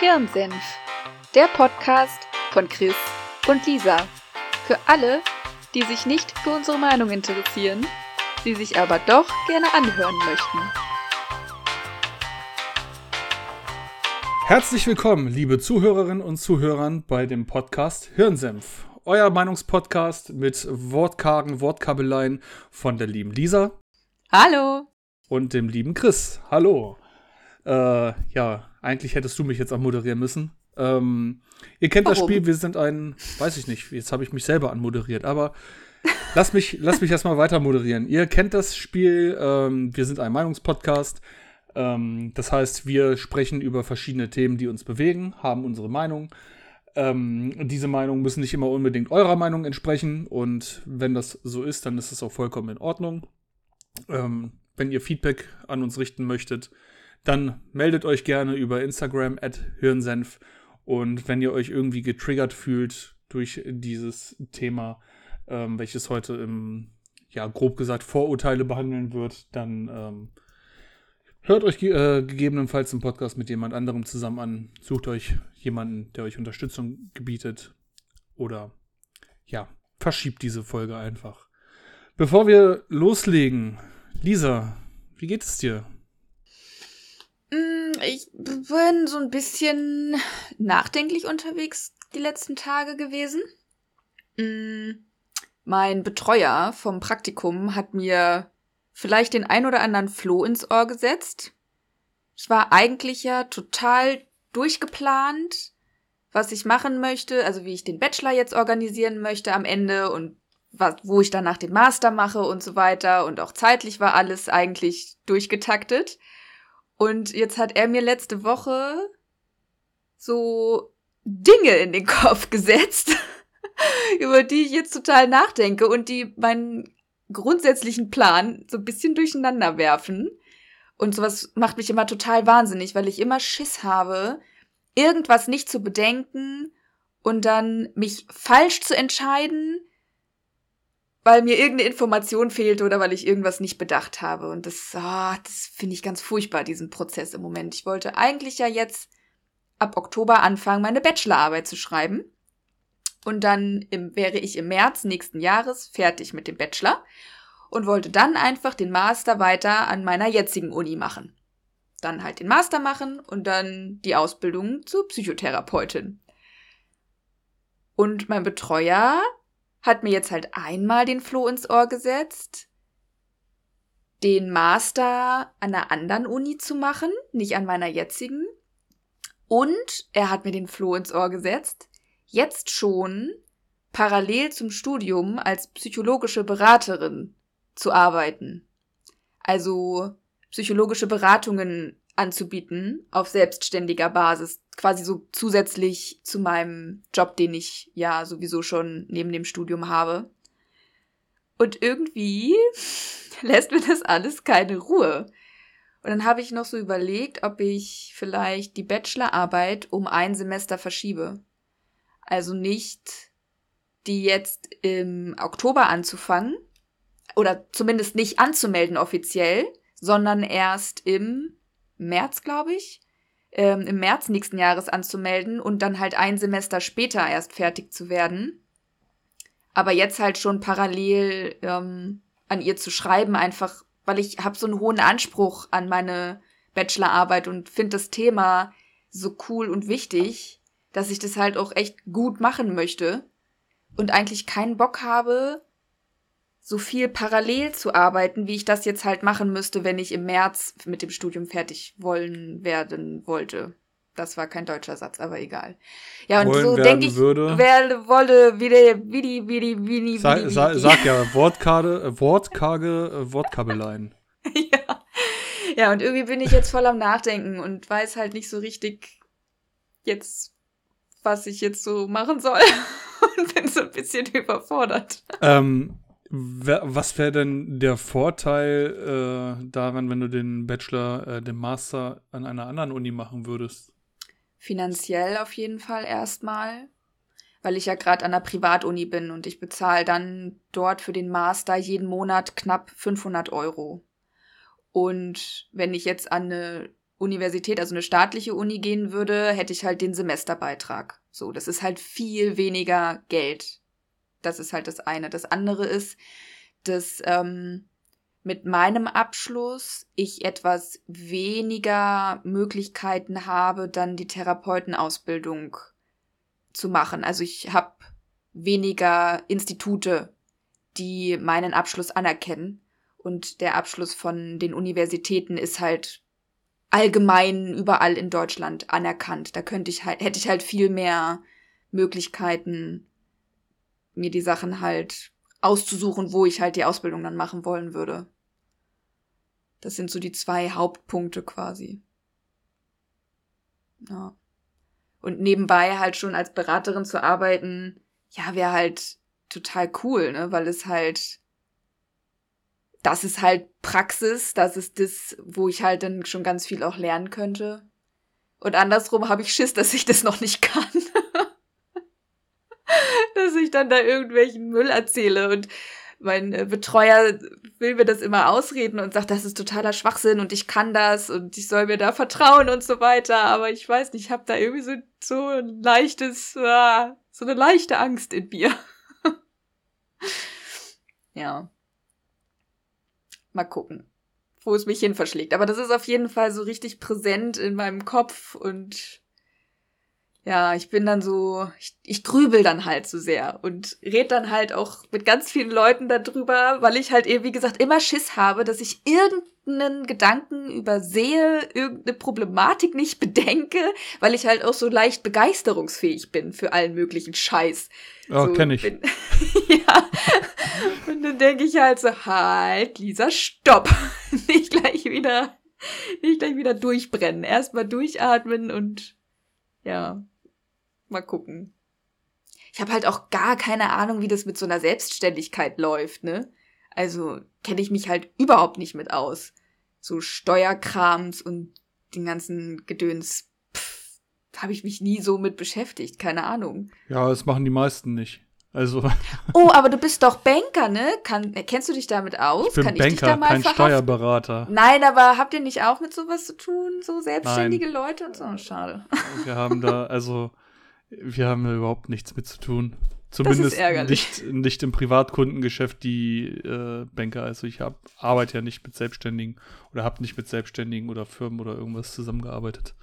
Hirnsenf, der Podcast von Chris und Lisa. Für alle, die sich nicht für unsere Meinung interessieren, sie sich aber doch gerne anhören möchten. Herzlich willkommen, liebe Zuhörerinnen und Zuhörer bei dem Podcast Hirnsenf. Euer Meinungspodcast mit wortkargen Wortkabeleien von der lieben Lisa. Hallo. Und dem lieben Chris. Hallo. Äh, ja, eigentlich hättest du mich jetzt auch moderieren müssen. Ähm, ihr kennt Warum? das Spiel, wir sind ein, weiß ich nicht, jetzt habe ich mich selber anmoderiert, aber lass mich, lass mich erstmal weiter moderieren. Ihr kennt das Spiel, ähm, wir sind ein Meinungspodcast. Ähm, das heißt, wir sprechen über verschiedene Themen, die uns bewegen, haben unsere Meinung. Ähm, diese Meinungen müssen nicht immer unbedingt eurer Meinung entsprechen und wenn das so ist, dann ist es auch vollkommen in Ordnung. Ähm, wenn ihr Feedback an uns richten möchtet, dann meldet euch gerne über Instagram at Hirnsenf. Und wenn ihr euch irgendwie getriggert fühlt durch dieses Thema, ähm, welches heute im, ja, grob gesagt, Vorurteile behandeln wird, dann ähm, hört euch ge äh, gegebenenfalls einen Podcast mit jemand anderem zusammen an. Sucht euch jemanden, der euch Unterstützung gebietet. Oder ja, verschiebt diese Folge einfach. Bevor wir loslegen, Lisa, wie geht es dir? Mm, ich bin so ein bisschen nachdenklich unterwegs die letzten Tage gewesen. Mm, mein Betreuer vom Praktikum hat mir vielleicht den ein oder anderen Floh ins Ohr gesetzt. Ich war eigentlich ja total durchgeplant, was ich machen möchte, also wie ich den Bachelor jetzt organisieren möchte am Ende und was, wo ich danach den Master mache und so weiter. Und auch zeitlich war alles eigentlich durchgetaktet. Und jetzt hat er mir letzte Woche so Dinge in den Kopf gesetzt, über die ich jetzt total nachdenke und die meinen grundsätzlichen Plan so ein bisschen durcheinander werfen. Und sowas macht mich immer total wahnsinnig, weil ich immer Schiss habe, irgendwas nicht zu bedenken und dann mich falsch zu entscheiden, weil mir irgendeine Information fehlte oder weil ich irgendwas nicht bedacht habe. Und das, oh, das finde ich ganz furchtbar, diesen Prozess im Moment. Ich wollte eigentlich ja jetzt ab Oktober anfangen, meine Bachelorarbeit zu schreiben. Und dann im, wäre ich im März nächsten Jahres fertig mit dem Bachelor und wollte dann einfach den Master weiter an meiner jetzigen Uni machen. Dann halt den Master machen und dann die Ausbildung zur Psychotherapeutin. Und mein Betreuer hat mir jetzt halt einmal den Floh ins Ohr gesetzt, den Master an einer anderen Uni zu machen, nicht an meiner jetzigen. Und er hat mir den Floh ins Ohr gesetzt, jetzt schon parallel zum Studium als psychologische Beraterin zu arbeiten. Also psychologische Beratungen anzubieten auf selbstständiger Basis, quasi so zusätzlich zu meinem Job, den ich ja sowieso schon neben dem Studium habe. Und irgendwie lässt mir das alles keine Ruhe. Und dann habe ich noch so überlegt, ob ich vielleicht die Bachelorarbeit um ein Semester verschiebe. Also nicht die jetzt im Oktober anzufangen oder zumindest nicht anzumelden offiziell, sondern erst im März, glaube ich, ähm, im März nächsten Jahres anzumelden und dann halt ein Semester später erst fertig zu werden. Aber jetzt halt schon parallel ähm, an ihr zu schreiben, einfach weil ich habe so einen hohen Anspruch an meine Bachelorarbeit und finde das Thema so cool und wichtig, dass ich das halt auch echt gut machen möchte und eigentlich keinen Bock habe, so viel parallel zu arbeiten, wie ich das jetzt halt machen müsste, wenn ich im März mit dem Studium fertig wollen werden wollte. Das war kein deutscher Satz, aber egal. Ja, und wollen so denke ich, würde. werde, wolle, wie die, wie die, wie die, wie die, Sa sa Sag ja, Wortkade, äh, wortkarge äh, Wortkabeleien. ja. Ja, und irgendwie bin ich jetzt voll am Nachdenken und weiß halt nicht so richtig jetzt, was ich jetzt so machen soll. und bin so ein bisschen überfordert. Ähm, was wäre denn der Vorteil äh, daran, wenn du den Bachelor, äh, den Master an einer anderen Uni machen würdest? Finanziell auf jeden Fall erstmal, weil ich ja gerade an einer Privatuni bin und ich bezahle dann dort für den Master jeden Monat knapp 500 Euro. Und wenn ich jetzt an eine Universität, also eine staatliche Uni gehen würde, hätte ich halt den Semesterbeitrag. So, das ist halt viel weniger Geld. Das ist halt das eine. Das andere ist, dass ähm, mit meinem Abschluss ich etwas weniger Möglichkeiten habe, dann die Therapeutenausbildung zu machen. Also ich habe weniger Institute, die meinen Abschluss anerkennen. Und der Abschluss von den Universitäten ist halt allgemein überall in Deutschland anerkannt. Da könnte ich halt, hätte ich halt viel mehr Möglichkeiten, mir die Sachen halt auszusuchen, wo ich halt die Ausbildung dann machen wollen würde. Das sind so die zwei Hauptpunkte quasi. Ja. Und nebenbei halt schon als Beraterin zu arbeiten, ja, wäre halt total cool, ne? Weil es halt, das ist halt Praxis, das ist das, wo ich halt dann schon ganz viel auch lernen könnte. Und andersrum habe ich Schiss, dass ich das noch nicht kann. Ich dann da irgendwelchen Müll erzähle und mein äh, Betreuer will mir das immer ausreden und sagt, das ist totaler Schwachsinn und ich kann das und ich soll mir da vertrauen und so weiter. Aber ich weiß nicht, ich habe da irgendwie so, so ein leichtes, uh, so eine leichte Angst in mir. ja. Mal gucken, wo es mich hin verschlägt. Aber das ist auf jeden Fall so richtig präsent in meinem Kopf und ja, ich bin dann so, ich, ich grübel dann halt so sehr und red dann halt auch mit ganz vielen Leuten darüber, weil ich halt eben, wie gesagt, immer Schiss habe, dass ich irgendeinen Gedanken übersehe, irgendeine Problematik nicht bedenke, weil ich halt auch so leicht begeisterungsfähig bin für allen möglichen Scheiß. Ja, so, kenn ich. Bin, ja. Und dann denke ich halt so, halt, Lisa, stopp. nicht gleich wieder, nicht gleich wieder durchbrennen. Erstmal durchatmen und ja, mal gucken. Ich habe halt auch gar keine Ahnung, wie das mit so einer Selbstständigkeit läuft, ne? Also kenne ich mich halt überhaupt nicht mit aus. So Steuerkrams und den ganzen Gedöns, habe ich mich nie so mit beschäftigt, keine Ahnung. Ja, das machen die meisten nicht. Also. Oh, aber du bist doch Banker, ne? Kann, kennst du dich damit aus? Ich bin Kann Banker, ich dich da mal kein verhaften? Steuerberater. Nein, aber habt ihr nicht auch mit sowas zu tun? So selbstständige Leute und so? Schade. Wir haben da, also, wir haben da überhaupt nichts mit zu tun. Zumindest nicht, nicht im Privatkundengeschäft die äh, Banker. Also ich hab, arbeite ja nicht mit Selbstständigen oder habe nicht mit Selbstständigen oder Firmen oder irgendwas zusammengearbeitet.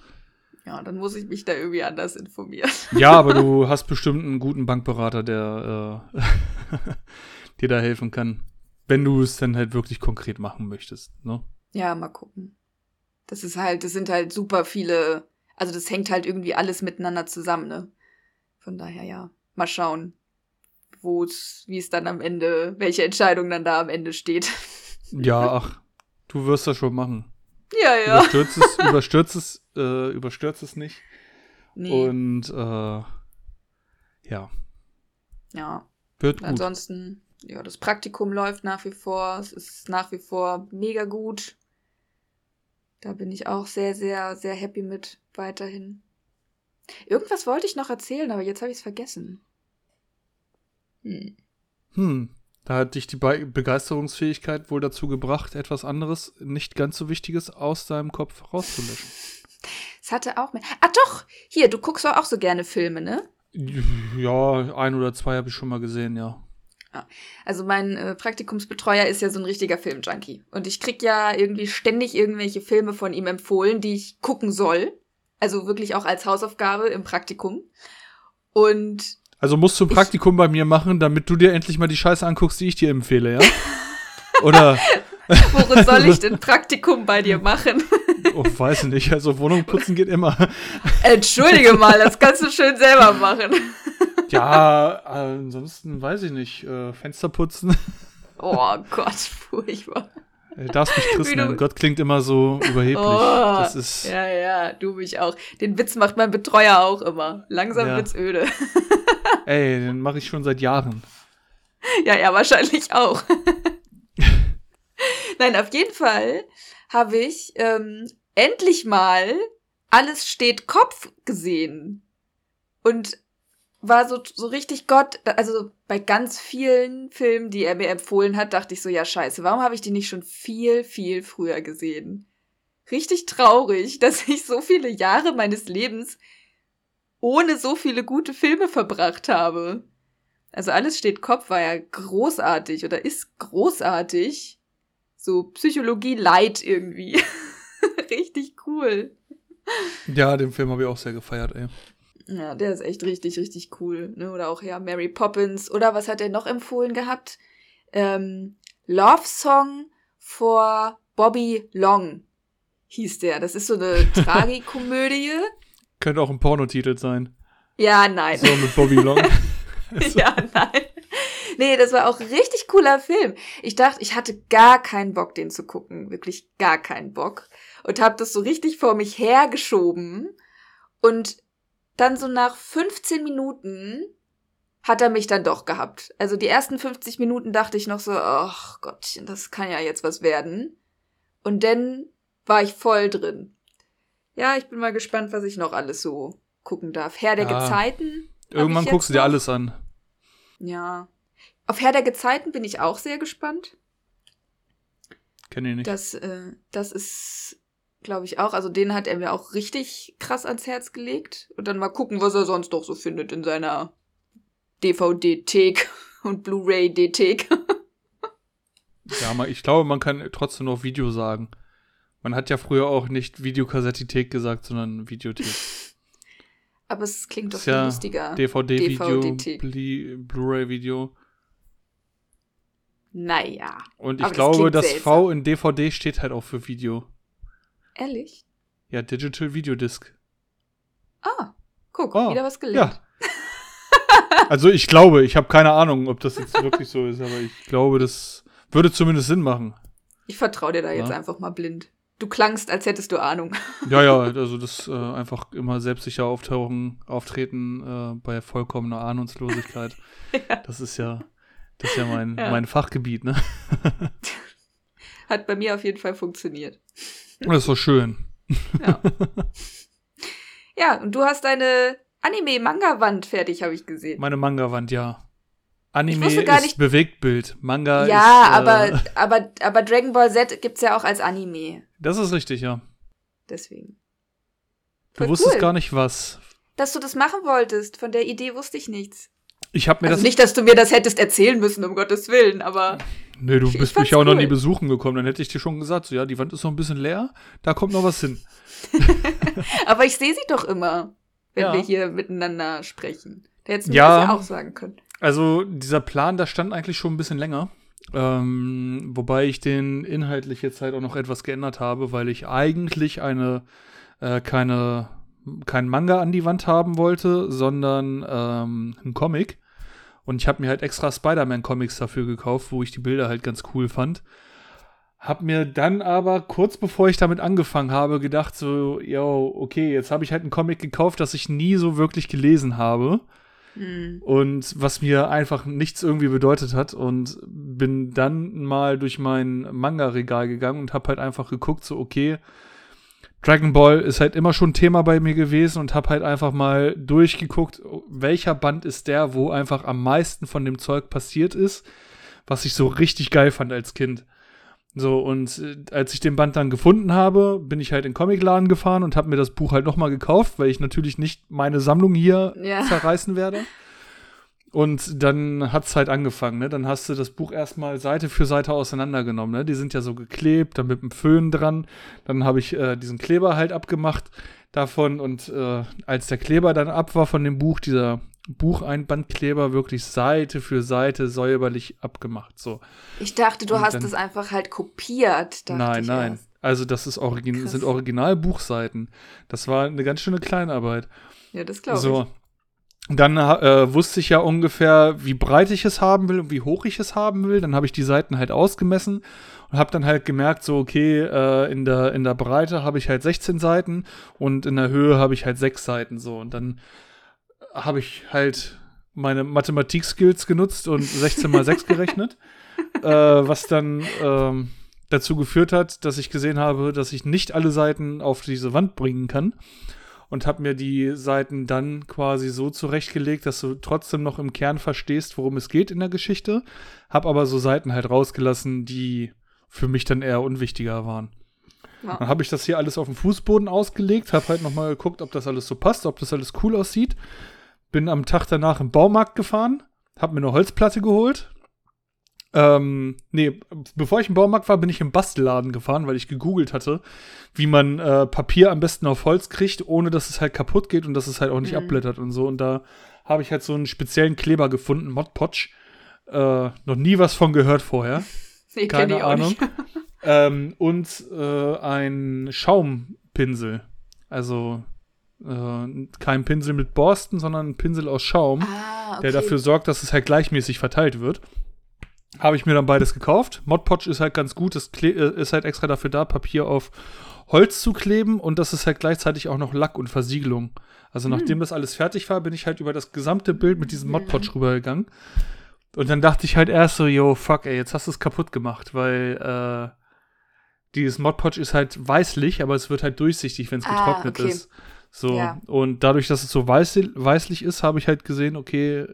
Ja, dann muss ich mich da irgendwie anders informieren. Ja, aber du hast bestimmt einen guten Bankberater, der äh, dir da helfen kann. Wenn du es dann halt wirklich konkret machen möchtest, ne? Ja, mal gucken. Das ist halt, das sind halt super viele, also das hängt halt irgendwie alles miteinander zusammen, ne? Von daher, ja. Mal schauen, wo es, wie es dann am Ende, welche Entscheidung dann da am Ende steht. Ja, ach, du wirst das schon machen. Ja, ja. Überstürzt es, überstürzt es, äh, überstürzt es nicht. Nee. Und äh, ja, ja. wird gut. Ansonsten, ja, das Praktikum läuft nach wie vor. Es ist nach wie vor mega gut. Da bin ich auch sehr, sehr, sehr happy mit weiterhin. Irgendwas wollte ich noch erzählen, aber jetzt habe ich es vergessen. Hm. Hm, da hat dich die Be Begeisterungsfähigkeit wohl dazu gebracht, etwas anderes, nicht ganz so Wichtiges aus deinem Kopf rauszulöschen. Es hatte auch mehr. Ah, doch! Hier, du guckst doch auch so gerne Filme, ne? Ja, ein oder zwei habe ich schon mal gesehen, ja. Also mein äh, Praktikumsbetreuer ist ja so ein richtiger Filmjunkie. Und ich krieg ja irgendwie ständig irgendwelche Filme von ihm empfohlen, die ich gucken soll. Also wirklich auch als Hausaufgabe im Praktikum. Und Also musst du ein Praktikum bei mir machen, damit du dir endlich mal die Scheiße anguckst, die ich dir empfehle, ja? Oder, worin soll ich denn Praktikum bei dir machen? oh, weiß nicht, also Wohnung putzen geht immer. Entschuldige mal, das kannst du schön selber machen. Ja, ansonsten weiß ich nicht, äh, Fenster putzen. Oh Gott, furchtbar. Du darfst mich Chris nennen. Gott klingt immer so überheblich. Oh, das ist, ja, ja, du mich auch. Den Witz macht mein Betreuer auch immer. Langsam Ja. wird's öde. ey, den mache ich schon seit Jahren. Ja, er wahrscheinlich auch. Nein, auf jeden Fall habe ich ähm, endlich mal alles steht Kopf gesehen. Und war so, so richtig Gott, also bei ganz vielen Filmen, die er mir empfohlen hat, dachte ich so, ja scheiße, warum habe ich die nicht schon viel, viel früher gesehen? richtig traurig, dass ich so viele Jahre meines Lebens ohne so viele gute Filme verbracht habe. Also alles steht Kopf war ja großartig oder ist großartig. So Psychologie light irgendwie. richtig cool. Ja, den Film habe ich auch sehr gefeiert, ey. Ja, der ist echt richtig, richtig cool. Ne? Oder auch ja Mary Poppins. Oder was hat er noch empfohlen gehabt? Ähm, Love Song for Bobby Long hieß der. Das ist so eine Tragikomödie. Könnte auch ein Pornotitel sein. Ja, nein. So mit Bobby Long. ja, nein. Nee, das war auch ein richtig cooler Film. Ich dachte, ich hatte gar keinen Bock, den zu gucken. Wirklich gar keinen Bock. Und hab das so richtig vor mich hergeschoben. Und dann so nach 15 Minuten hat er mich dann doch gehabt. Also die ersten 50 Minuten dachte ich noch so, ach Gottchen, das kann ja jetzt was werden. Und dann war ich voll drin. Ja, ich bin mal gespannt, was ich noch alles so gucken darf. Herr der ja. Gezeiten. Irgendwann guckst du dir alles an. Ja. Auf Herr der Gezeiten bin ich auch sehr gespannt. Kenne ich nicht. Das, äh, das ist, glaube ich, auch. Also den hat er mir auch richtig krass ans Herz gelegt. Und dann mal gucken, was er sonst noch so findet in seiner DVD-Thek und Blu-ray-D-Thek. ja, ich glaube, man kann trotzdem noch Video sagen. Man hat ja früher auch nicht Videokassettithek gesagt, sondern Videothek. Aber es klingt doch viel ja lustiger. DVD-Video, Blu-ray-Video. Naja. Und ich glaube, das, das V in DVD steht halt auch für Video. Ehrlich? Ja, Digital Video Disc. Ah, guck, oh, wieder was gelernt. Ja. also ich glaube, ich habe keine Ahnung, ob das jetzt wirklich so ist, aber ich glaube, das würde zumindest Sinn machen. Ich vertraue dir da jetzt ja. einfach mal blind. Du klangst, als hättest du Ahnung. Ja, ja, also das äh, einfach immer selbstsicher auftauchen, auftreten äh, bei vollkommener Ahnungslosigkeit. ja. Das ist ja, das ist ja mein, ja. mein Fachgebiet, ne? Hat bei mir auf jeden Fall funktioniert. Das ist doch schön. Ja. ja, und du hast deine Anime-Manga-Wand fertig, habe ich gesehen. Meine Manga-Wand, ja. Anime ist nicht, Bewegtbild. Manga ja, ist. Ja, äh, aber, aber, aber Dragon Ball Z gibt's ja auch als Anime. Das ist richtig, ja. Deswegen. Voll du wusstest cool. gar nicht was. Dass du das machen wolltest. Von der Idee wusste ich nichts. Ich habe mir also das. Nicht, dass du mir das hättest erzählen müssen, um Gottes Willen, aber. Nee, du bist mich ja auch cool. noch nie besuchen gekommen. Dann hätte ich dir schon gesagt, so ja, die Wand ist noch ein bisschen leer, da kommt noch was hin. aber ich sehe sie doch immer, wenn ja. wir hier miteinander sprechen. Da hättest du ja. mir das ja auch sagen können. Also dieser Plan, da stand eigentlich schon ein bisschen länger. Ähm, wobei ich den inhaltlich jetzt halt auch noch etwas geändert habe, weil ich eigentlich eine äh, keine kein Manga an die Wand haben wollte, sondern ähm, einen Comic. Und ich habe mir halt extra Spider-Man-Comics dafür gekauft, wo ich die Bilder halt ganz cool fand. Hab mir dann aber kurz bevor ich damit angefangen habe, gedacht so, yo, okay, jetzt habe ich halt einen Comic gekauft, das ich nie so wirklich gelesen habe. Mhm. Und was mir einfach nichts irgendwie bedeutet hat und bin dann mal durch mein Manga-Regal gegangen und hab halt einfach geguckt, so okay, Dragon Ball ist halt immer schon Thema bei mir gewesen und hab halt einfach mal durchgeguckt, welcher Band ist der, wo einfach am meisten von dem Zeug passiert ist, was ich so richtig geil fand als Kind. So, und äh, als ich den Band dann gefunden habe, bin ich halt in den Comicladen gefahren und habe mir das Buch halt nochmal gekauft, weil ich natürlich nicht meine Sammlung hier ja. zerreißen werde. Und dann hat's halt angefangen, ne? Dann hast du das Buch erstmal Seite für Seite auseinandergenommen, ne? Die sind ja so geklebt, dann mit dem Föhn dran. Dann habe ich äh, diesen Kleber halt abgemacht davon und äh, als der Kleber dann ab war von dem Buch, dieser Bucheinbandkleber wirklich Seite für Seite säuberlich abgemacht. So. Ich dachte, du und hast es einfach halt kopiert. Nein, nein. Erst. Also das ist origin sind Originalbuchseiten. Das war eine ganz schöne Kleinarbeit. Ja, das glaube so. ich. Dann äh, wusste ich ja ungefähr, wie breit ich es haben will und wie hoch ich es haben will. Dann habe ich die Seiten halt ausgemessen und habe dann halt gemerkt, so okay, äh, in, der, in der Breite habe ich halt 16 Seiten und in der Höhe habe ich halt 6 Seiten so. Und dann habe ich halt meine Mathematik-Skills genutzt und 16 mal 6 gerechnet, äh, was dann ähm, dazu geführt hat, dass ich gesehen habe, dass ich nicht alle Seiten auf diese Wand bringen kann und habe mir die Seiten dann quasi so zurechtgelegt, dass du trotzdem noch im Kern verstehst, worum es geht in der Geschichte, habe aber so Seiten halt rausgelassen, die für mich dann eher unwichtiger waren. Ja. Dann habe ich das hier alles auf dem Fußboden ausgelegt, habe halt nochmal geguckt, ob das alles so passt, ob das alles cool aussieht. Bin am Tag danach im Baumarkt gefahren, habe mir eine Holzplatte geholt. Ähm, nee, bevor ich im Baumarkt war, bin ich im Bastelladen gefahren, weil ich gegoogelt hatte, wie man äh, Papier am besten auf Holz kriegt, ohne dass es halt kaputt geht und dass es halt auch nicht mhm. abblättert und so. Und da habe ich halt so einen speziellen Kleber gefunden, Mod Podge. Äh, noch nie was von gehört vorher. Nee, Keine Ahnung. ähm, und äh, ein Schaumpinsel. Also äh, kein Pinsel mit Borsten, sondern ein Pinsel aus Schaum, ah, okay. der dafür sorgt, dass es halt gleichmäßig verteilt wird. Habe ich mir dann beides gekauft. Mod Podge ist halt ganz gut, das äh, ist halt extra dafür da, Papier auf Holz zu kleben und das ist halt gleichzeitig auch noch Lack und Versiegelung. Also nachdem hm. das alles fertig war, bin ich halt über das gesamte Bild mit diesem Mod Podge rübergegangen. Und dann dachte ich halt erst so, yo, fuck, ey, jetzt hast du es kaputt gemacht, weil äh, dieses Mod Podge ist halt weißlich, aber es wird halt durchsichtig, wenn es ah, getrocknet okay. ist. So, ja. und dadurch, dass es so weiß, weißlich ist, habe ich halt gesehen, okay,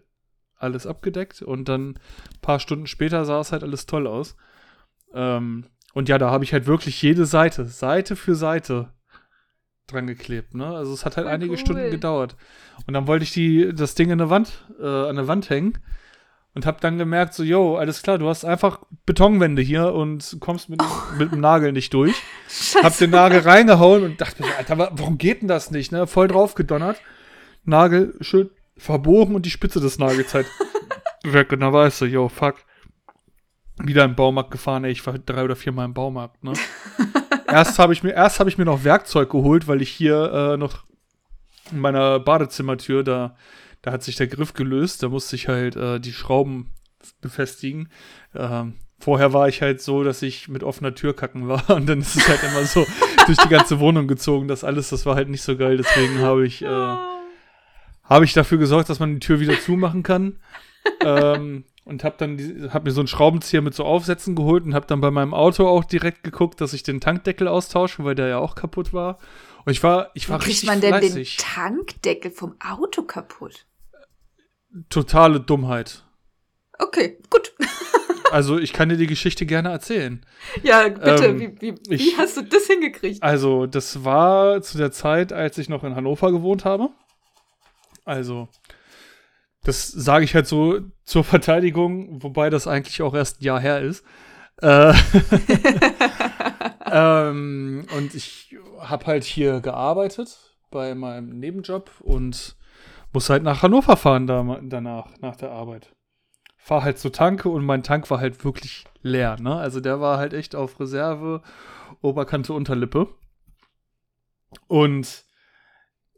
alles abgedeckt und dann ein paar Stunden später sah es halt alles toll aus. Ähm, und ja, da habe ich halt wirklich jede Seite, Seite für Seite dran geklebt, ne? Also es hat halt Voll einige cool. Stunden gedauert. Und dann wollte ich die, das Ding in der Wand, äh, an der Wand hängen und habe dann gemerkt, so, yo, alles klar, du hast einfach Betonwände hier und kommst mit, oh. mit dem Nagel nicht durch. Scheiße. Hab den Nagel reingehauen und dachte mir, Alter, warum geht denn das nicht, ne? Voll drauf gedonnert. Nagel schön verbogen und die Spitze des Nagels halt weg. Und da weißt du, yo, fuck. Wieder im Baumarkt gefahren, ey, ich war drei oder viermal im Baumarkt, ne? erst habe ich mir, erst habe ich mir noch Werkzeug geholt, weil ich hier äh, noch in meiner Badezimmertür da da hat sich der Griff gelöst, da musste ich halt äh, die Schrauben befestigen. Ähm, vorher war ich halt so, dass ich mit offener Tür kacken war und dann ist es halt immer so durch die ganze Wohnung gezogen. Das alles, das war halt nicht so geil. Deswegen habe ich, äh, habe ich dafür gesorgt, dass man die Tür wieder zumachen kann. ähm, und habe dann hab mir so einen Schraubenzieher mit so Aufsätzen geholt und habe dann bei meinem Auto auch direkt geguckt, dass ich den Tankdeckel austausche, weil der ja auch kaputt war. Und ich war, ich war Wie richtig kriegt man denn fleißig. den Tankdeckel vom Auto kaputt? totale Dummheit. Okay, gut. also ich kann dir die Geschichte gerne erzählen. Ja, bitte. Ähm, wie, wie, wie ich, hast du das hingekriegt? Also das war zu der Zeit, als ich noch in Hannover gewohnt habe. Also das sage ich halt so zur Verteidigung, wobei das eigentlich auch erst ein Jahr her ist. Äh, ähm, und ich habe halt hier gearbeitet bei meinem Nebenjob und muss halt nach Hannover fahren da, danach, nach der Arbeit. Fahr halt zur Tanke und mein Tank war halt wirklich leer, ne? Also der war halt echt auf Reserve, Oberkante, Unterlippe. Und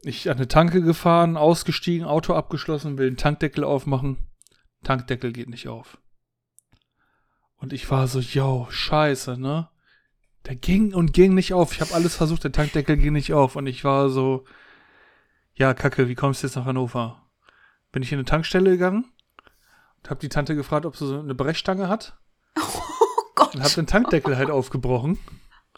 ich an eine Tanke gefahren, ausgestiegen, Auto abgeschlossen, will den Tankdeckel aufmachen. Tankdeckel geht nicht auf. Und ich war so, yo, scheiße, ne? Der ging und ging nicht auf. Ich habe alles versucht, der Tankdeckel ging nicht auf. Und ich war so, ja, Kacke, wie kommst du jetzt nach Hannover? Bin ich in eine Tankstelle gegangen und hab die Tante gefragt, ob sie so eine Brechstange hat. Oh Gott. Und hab den Tankdeckel halt aufgebrochen.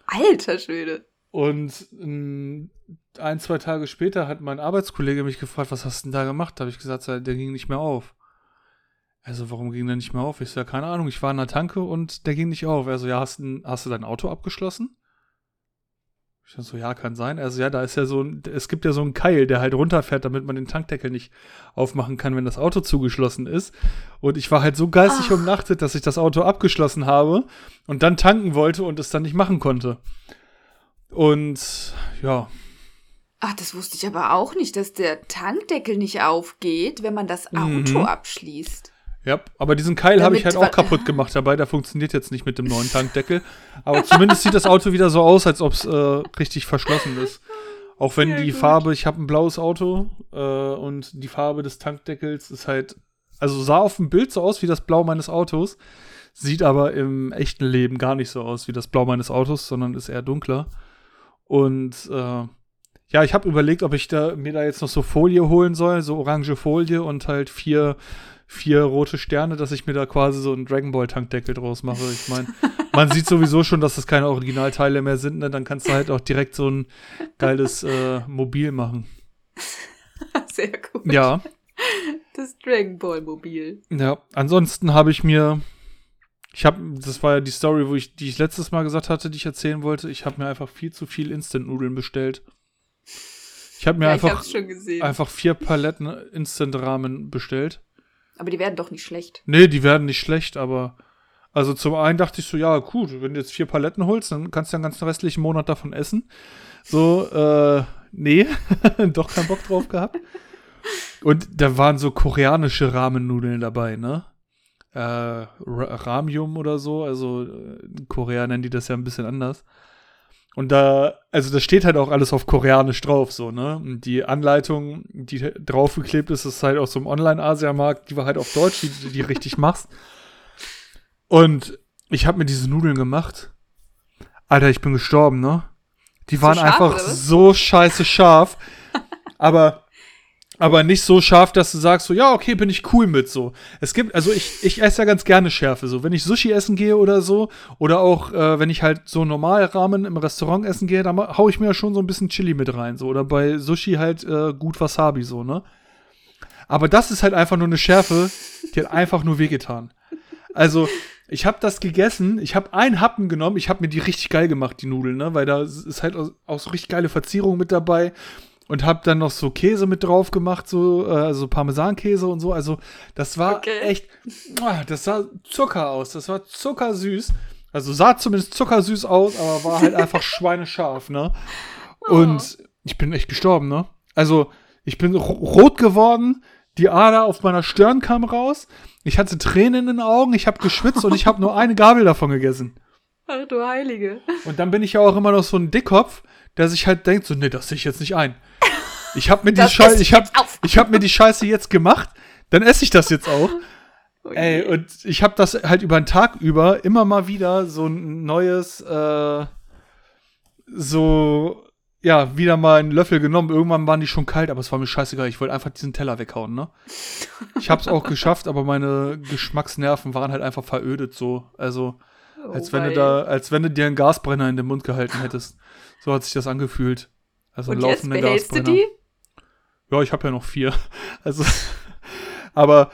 Alter Schwede. Und ein, zwei Tage später hat mein Arbeitskollege mich gefragt, was hast du denn da gemacht? Da habe ich gesagt, der ging nicht mehr auf. Also, warum ging der nicht mehr auf? Ich so, ja, keine Ahnung, ich war in der Tanke und der ging nicht auf. Also, ja, hast, hast du dein Auto abgeschlossen? Ich so, ja, kann sein. Also ja, da ist ja so ein, es gibt ja so einen Keil, der halt runterfährt, damit man den Tankdeckel nicht aufmachen kann, wenn das Auto zugeschlossen ist. Und ich war halt so geistig Ach. umnachtet, dass ich das Auto abgeschlossen habe und dann tanken wollte und es dann nicht machen konnte. Und ja. Ach, das wusste ich aber auch nicht, dass der Tankdeckel nicht aufgeht, wenn man das Auto mhm. abschließt. Ja, aber diesen Keil habe ich halt auch kaputt gemacht dabei. Der funktioniert jetzt nicht mit dem neuen Tankdeckel. Aber zumindest sieht das Auto wieder so aus, als ob es äh, richtig verschlossen ist. Auch wenn Sehr die gut. Farbe, ich habe ein blaues Auto äh, und die Farbe des Tankdeckels ist halt, also sah auf dem Bild so aus wie das Blau meines Autos, sieht aber im echten Leben gar nicht so aus wie das Blau meines Autos, sondern ist eher dunkler. Und äh, ja, ich habe überlegt, ob ich da, mir da jetzt noch so Folie holen soll, so orange Folie und halt vier vier rote Sterne, dass ich mir da quasi so einen Dragon Ball Tankdeckel draus mache. Ich meine, man sieht sowieso schon, dass das keine Originalteile mehr sind, ne? Dann kannst du halt auch direkt so ein geiles äh, Mobil machen. Sehr gut. Ja. Das Dragon Ball Mobil. Ja, ansonsten habe ich mir Ich habe, das war ja die Story, wo ich, die ich letztes Mal gesagt hatte, die ich erzählen wollte. Ich habe mir einfach viel zu viel Instant-Nudeln bestellt. Ich habe mir ja, einfach, einfach vier Paletten Instant-Ramen bestellt. Aber die werden doch nicht schlecht. Nee, die werden nicht schlecht, aber also zum einen dachte ich so, ja, gut, wenn du jetzt vier Paletten holst, dann kannst du den ganzen restlichen Monat davon essen. So, äh, nee, doch keinen Bock drauf gehabt. Und da waren so koreanische Ramennudeln dabei, ne? Äh, Ramium oder so, also in Korea nennen die das ja ein bisschen anders. Und da, also da steht halt auch alles auf Koreanisch drauf, so, ne? Und die Anleitung, die draufgeklebt ist, ist halt aus so einem Online-Asia-Markt, die war halt auf Deutsch, die, die richtig machst. Und ich habe mir diese Nudeln gemacht. Alter, ich bin gestorben, ne? Die waren scharf, einfach so scheiße scharf. aber aber nicht so scharf, dass du sagst so, ja, okay, bin ich cool mit so. Es gibt, also ich, ich esse ja ganz gerne Schärfe, so. Wenn ich Sushi essen gehe oder so, oder auch, äh, wenn ich halt so normal Rahmen im Restaurant essen gehe, dann hau ich mir ja schon so ein bisschen Chili mit rein, so. Oder bei Sushi halt äh, gut Wasabi, so, ne? Aber das ist halt einfach nur eine Schärfe, die hat einfach nur wehgetan. Also, ich habe das gegessen, ich habe einen Happen genommen, ich habe mir die richtig geil gemacht, die Nudeln, ne? Weil da ist halt auch so richtig geile Verzierung mit dabei und habe dann noch so Käse mit drauf gemacht, so äh, also Parmesankäse und so. Also das war okay. echt, das sah Zucker aus. Das war zuckersüß. Also sah zumindest zuckersüß aus, aber war halt einfach schweinescharf, ne? Oh. Und ich bin echt gestorben, ne? Also ich bin rot geworden, die Ader auf meiner Stirn kam raus. Ich hatte Tränen in den Augen, ich habe geschwitzt und ich habe nur eine Gabel davon gegessen. Ach du Heilige. Und dann bin ich ja auch immer noch so ein Dickkopf, der sich halt denkt, so, nee, das sehe ich jetzt nicht ein. Ich habe mir, die Scheiße, ich hab, ich hab mir die Scheiße jetzt gemacht, dann esse ich das jetzt auch. Oh Ey, und ich habe das halt über den Tag über immer mal wieder so ein neues, äh, so, ja, wieder mal einen Löffel genommen. Irgendwann waren die schon kalt, aber es war mir scheißegal. Ich wollte einfach diesen Teller weghauen, ne? Ich hab's auch geschafft, aber meine Geschmacksnerven waren halt einfach verödet so. Also, oh, als wenn du da, als wenn du dir einen Gasbrenner in den Mund gehalten hättest. So hat sich das angefühlt. Also und laufender jetzt behältst Gasbrenner. Die? Ja, ich habe ja noch vier. Also, aber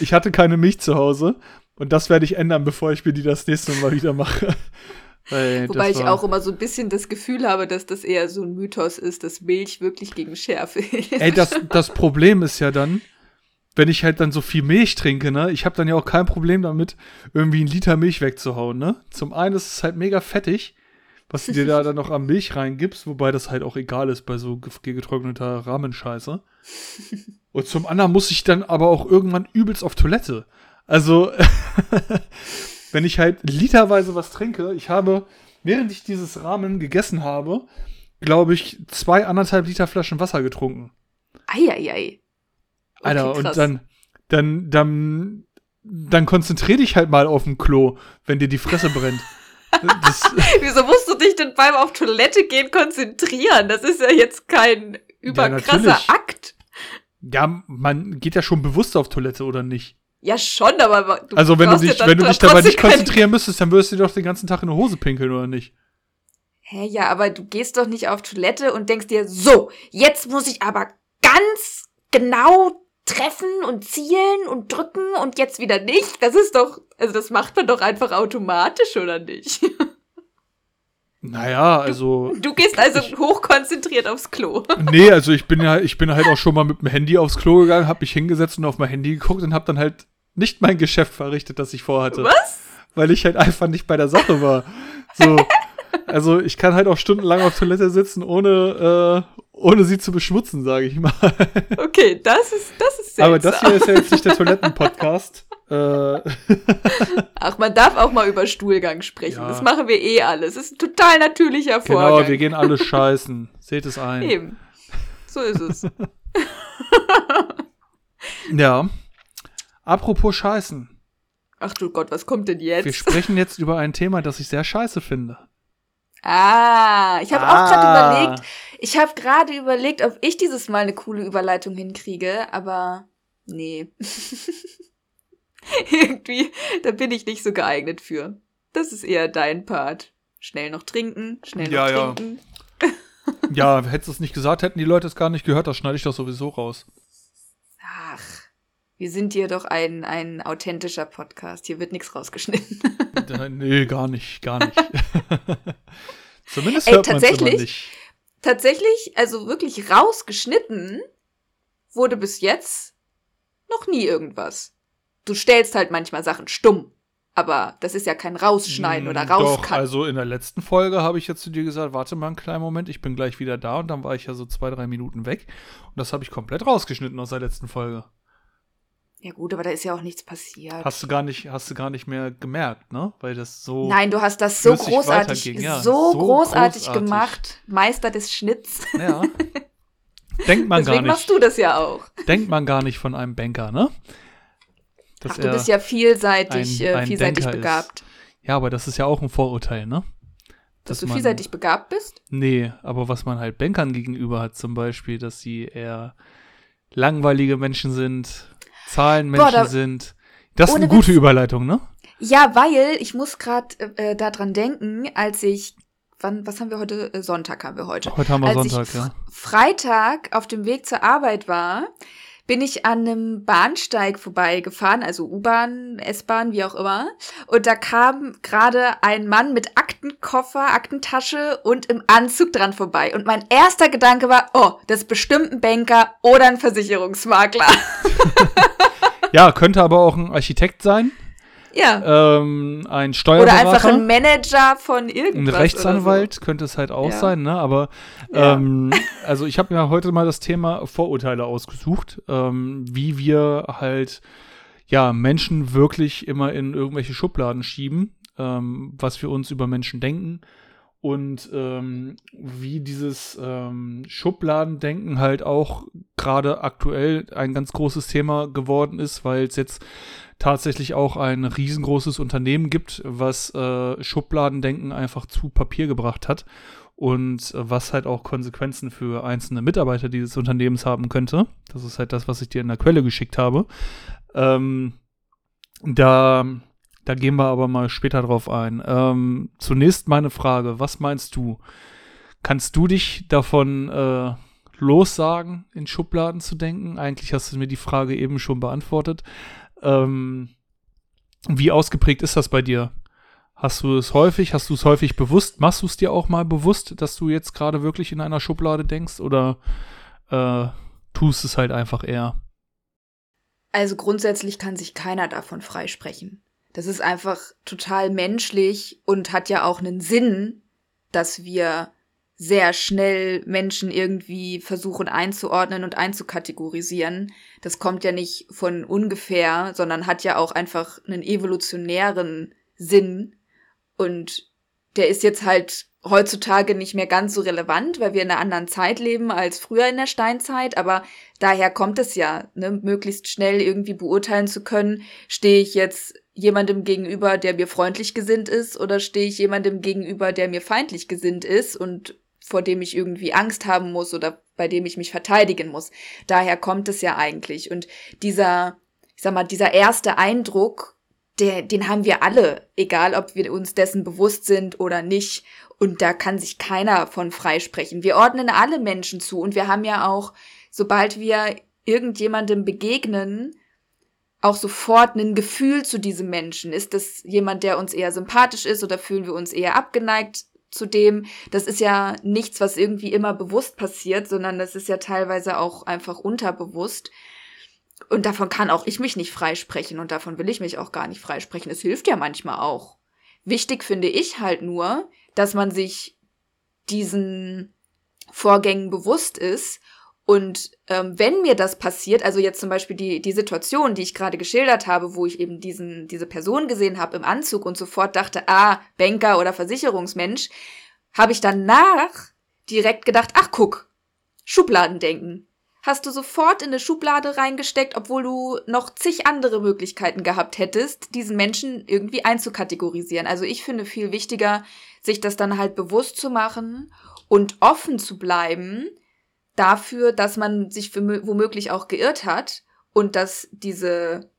ich hatte keine Milch zu Hause und das werde ich ändern, bevor ich mir die das nächste Mal wieder mache. Weil Wobei ich auch immer so ein bisschen das Gefühl habe, dass das eher so ein Mythos ist, dass Milch wirklich gegen Schärfe ist. Ey, das, das Problem ist ja dann, wenn ich halt dann so viel Milch trinke, ne, ich habe dann ja auch kein Problem damit, irgendwie einen Liter Milch wegzuhauen, ne? Zum einen ist es halt mega fettig was du dir da dann noch an Milch reingibst, wobei das halt auch egal ist bei so getrockneter Rahmenscheiße. Und zum anderen muss ich dann aber auch irgendwann übelst auf Toilette. Also, wenn ich halt literweise was trinke, ich habe, während ich dieses Rahmen gegessen habe, glaube ich, zwei anderthalb Liter Flaschen Wasser getrunken. Eieiei. Ei, ei. Okay, Alter, krass. und dann, dann, dann, dann konzentrier dich halt mal auf dem Klo, wenn dir die Fresse brennt. Wieso musst du dich denn beim auf Toilette gehen konzentrieren? Das ist ja jetzt kein überkrasser ja, Akt. Ja, man geht ja schon bewusst auf Toilette, oder nicht? Ja, schon, aber du Also, wenn du dich, wenn du dich dabei nicht konzentrieren müsstest, dann würdest du doch den ganzen Tag in der Hose pinkeln, oder nicht? Hä, ja, aber du gehst doch nicht auf Toilette und denkst dir, so, jetzt muss ich aber ganz genau treffen und zielen und drücken und jetzt wieder nicht. Das ist doch, also das macht man doch einfach automatisch, oder nicht? Naja, also. Du, du gehst also ich, hochkonzentriert aufs Klo. Nee, also ich bin ja, ich bin halt auch schon mal mit dem Handy aufs Klo gegangen, hab mich hingesetzt und auf mein Handy geguckt und hab dann halt nicht mein Geschäft verrichtet, das ich vorhatte. Was? Weil ich halt einfach nicht bei der Sache war. So. Also ich kann halt auch stundenlang auf Toilette sitzen, ohne, äh, ohne sie zu beschmutzen, sage ich mal. Okay, das ist, das ist seltsam. Aber das hier ist ja jetzt nicht der Toiletten-Podcast. äh. Ach, man darf auch mal über Stuhlgang sprechen. Ja. Das machen wir eh alles. Das ist ein total natürlicher genau, Vorgang. Genau, wir gehen alle scheißen. Seht es ein. Eben. So ist es. ja. Apropos Scheißen. Ach du Gott, was kommt denn jetzt? Wir sprechen jetzt über ein Thema, das ich sehr scheiße finde. Ah, ich habe ah. auch gerade überlegt, ich habe gerade überlegt, ob ich dieses Mal eine coole Überleitung hinkriege, aber nee. Irgendwie, da bin ich nicht so geeignet für. Das ist eher dein Part. Schnell noch trinken, schnell ja, noch trinken. Ja. ja, hättest du es nicht gesagt, hätten die Leute es gar nicht gehört, das schneide ich doch sowieso raus. Wir sind hier doch ein, ein authentischer Podcast. Hier wird nichts rausgeschnitten. nee, gar nicht, gar nicht. Zumindest hört man es nicht. Tatsächlich, also wirklich rausgeschnitten wurde bis jetzt noch nie irgendwas. Du stellst halt manchmal Sachen stumm. Aber das ist ja kein Rausschneiden oder Rauscutten. Doch, also in der letzten Folge habe ich jetzt zu dir gesagt, warte mal einen kleinen Moment, ich bin gleich wieder da und dann war ich ja so zwei, drei Minuten weg. Und das habe ich komplett rausgeschnitten aus der letzten Folge. Ja gut, aber da ist ja auch nichts passiert. Hast du gar nicht, hast du gar nicht mehr gemerkt, ne? Weil das so. Nein, du hast das so großartig, ja, so, so großartig, großartig, gemacht. Meister des Schnitts. Ja. Denkt man gar nicht. Deswegen machst du das ja auch. Denkt man gar nicht von einem Banker, ne? Ach, du bist ja vielseitig, ein, äh, ein vielseitig Denker begabt. Ist. Ja, aber das ist ja auch ein Vorurteil, ne? Dass, dass du man, vielseitig begabt bist? Nee, aber was man halt Bankern gegenüber hat, zum Beispiel, dass sie eher langweilige Menschen sind, Zahlenmenschen Boah, da, sind. Das ist eine gute Witz. Überleitung, ne? Ja, weil ich muss gerade äh, daran denken, als ich wann, was haben wir heute? Äh, Sonntag haben wir heute. Heute haben wir Als Sonntag, ja. Freitag auf dem Weg zur Arbeit war, bin ich an einem Bahnsteig vorbeigefahren, also U-Bahn, S-Bahn, wie auch immer. Und da kam gerade ein Mann mit Aktenkoffer, Aktentasche und im Anzug dran vorbei. Und mein erster Gedanke war, oh, das ist bestimmt ein Banker oder ein Versicherungsmakler. ja, könnte aber auch ein Architekt sein. Ja. Ähm, ein Steuerberater. Oder einfach ein Manager von irgendwas. Ein Rechtsanwalt so. könnte es halt auch ja. sein, ne? Aber ja. ähm, also ich habe mir heute mal das Thema Vorurteile ausgesucht, ähm, wie wir halt ja Menschen wirklich immer in irgendwelche Schubladen schieben, ähm, was wir uns über Menschen denken und ähm, wie dieses ähm, Schubladendenken halt auch gerade aktuell ein ganz großes Thema geworden ist, weil es jetzt tatsächlich auch ein riesengroßes Unternehmen gibt, was äh, Schubladendenken einfach zu Papier gebracht hat und äh, was halt auch Konsequenzen für einzelne Mitarbeiter dieses Unternehmens haben könnte. Das ist halt das, was ich dir in der Quelle geschickt habe. Ähm, da, da gehen wir aber mal später drauf ein. Ähm, zunächst meine Frage, was meinst du? Kannst du dich davon äh, lossagen, in Schubladen zu denken? Eigentlich hast du mir die Frage eben schon beantwortet. Ähm, wie ausgeprägt ist das bei dir? Hast du es häufig? Hast du es häufig bewusst? Machst du es dir auch mal bewusst, dass du jetzt gerade wirklich in einer Schublade denkst oder äh, tust es halt einfach eher? Also grundsätzlich kann sich keiner davon freisprechen. Das ist einfach total menschlich und hat ja auch einen Sinn, dass wir sehr schnell Menschen irgendwie versuchen einzuordnen und einzukategorisieren. Das kommt ja nicht von ungefähr, sondern hat ja auch einfach einen evolutionären Sinn. Und der ist jetzt halt heutzutage nicht mehr ganz so relevant, weil wir in einer anderen Zeit leben als früher in der Steinzeit, aber daher kommt es ja, ne, möglichst schnell irgendwie beurteilen zu können, stehe ich jetzt jemandem gegenüber, der mir freundlich gesinnt ist, oder stehe ich jemandem gegenüber, der mir feindlich gesinnt ist und vor dem ich irgendwie Angst haben muss oder bei dem ich mich verteidigen muss. Daher kommt es ja eigentlich. Und dieser, ich sag mal, dieser erste Eindruck, der, den haben wir alle, egal ob wir uns dessen bewusst sind oder nicht. Und da kann sich keiner von freisprechen. Wir ordnen alle Menschen zu und wir haben ja auch, sobald wir irgendjemandem begegnen, auch sofort ein Gefühl zu diesem Menschen. Ist das jemand, der uns eher sympathisch ist oder fühlen wir uns eher abgeneigt zu dem, das ist ja nichts, was irgendwie immer bewusst passiert, sondern das ist ja teilweise auch einfach unterbewusst. Und davon kann auch ich mich nicht freisprechen und davon will ich mich auch gar nicht freisprechen. Es hilft ja manchmal auch. Wichtig finde ich halt nur, dass man sich diesen Vorgängen bewusst ist und ähm, wenn mir das passiert, also jetzt zum Beispiel die, die Situation, die ich gerade geschildert habe, wo ich eben diesen, diese Person gesehen habe im Anzug und sofort dachte, ah, Banker oder Versicherungsmensch, habe ich danach direkt gedacht, ach guck, Schubladendenken. Hast du sofort in eine Schublade reingesteckt, obwohl du noch zig andere Möglichkeiten gehabt hättest, diesen Menschen irgendwie einzukategorisieren. Also ich finde viel wichtiger, sich das dann halt bewusst zu machen und offen zu bleiben, dafür, dass man sich für, womöglich auch geirrt hat und dass diese,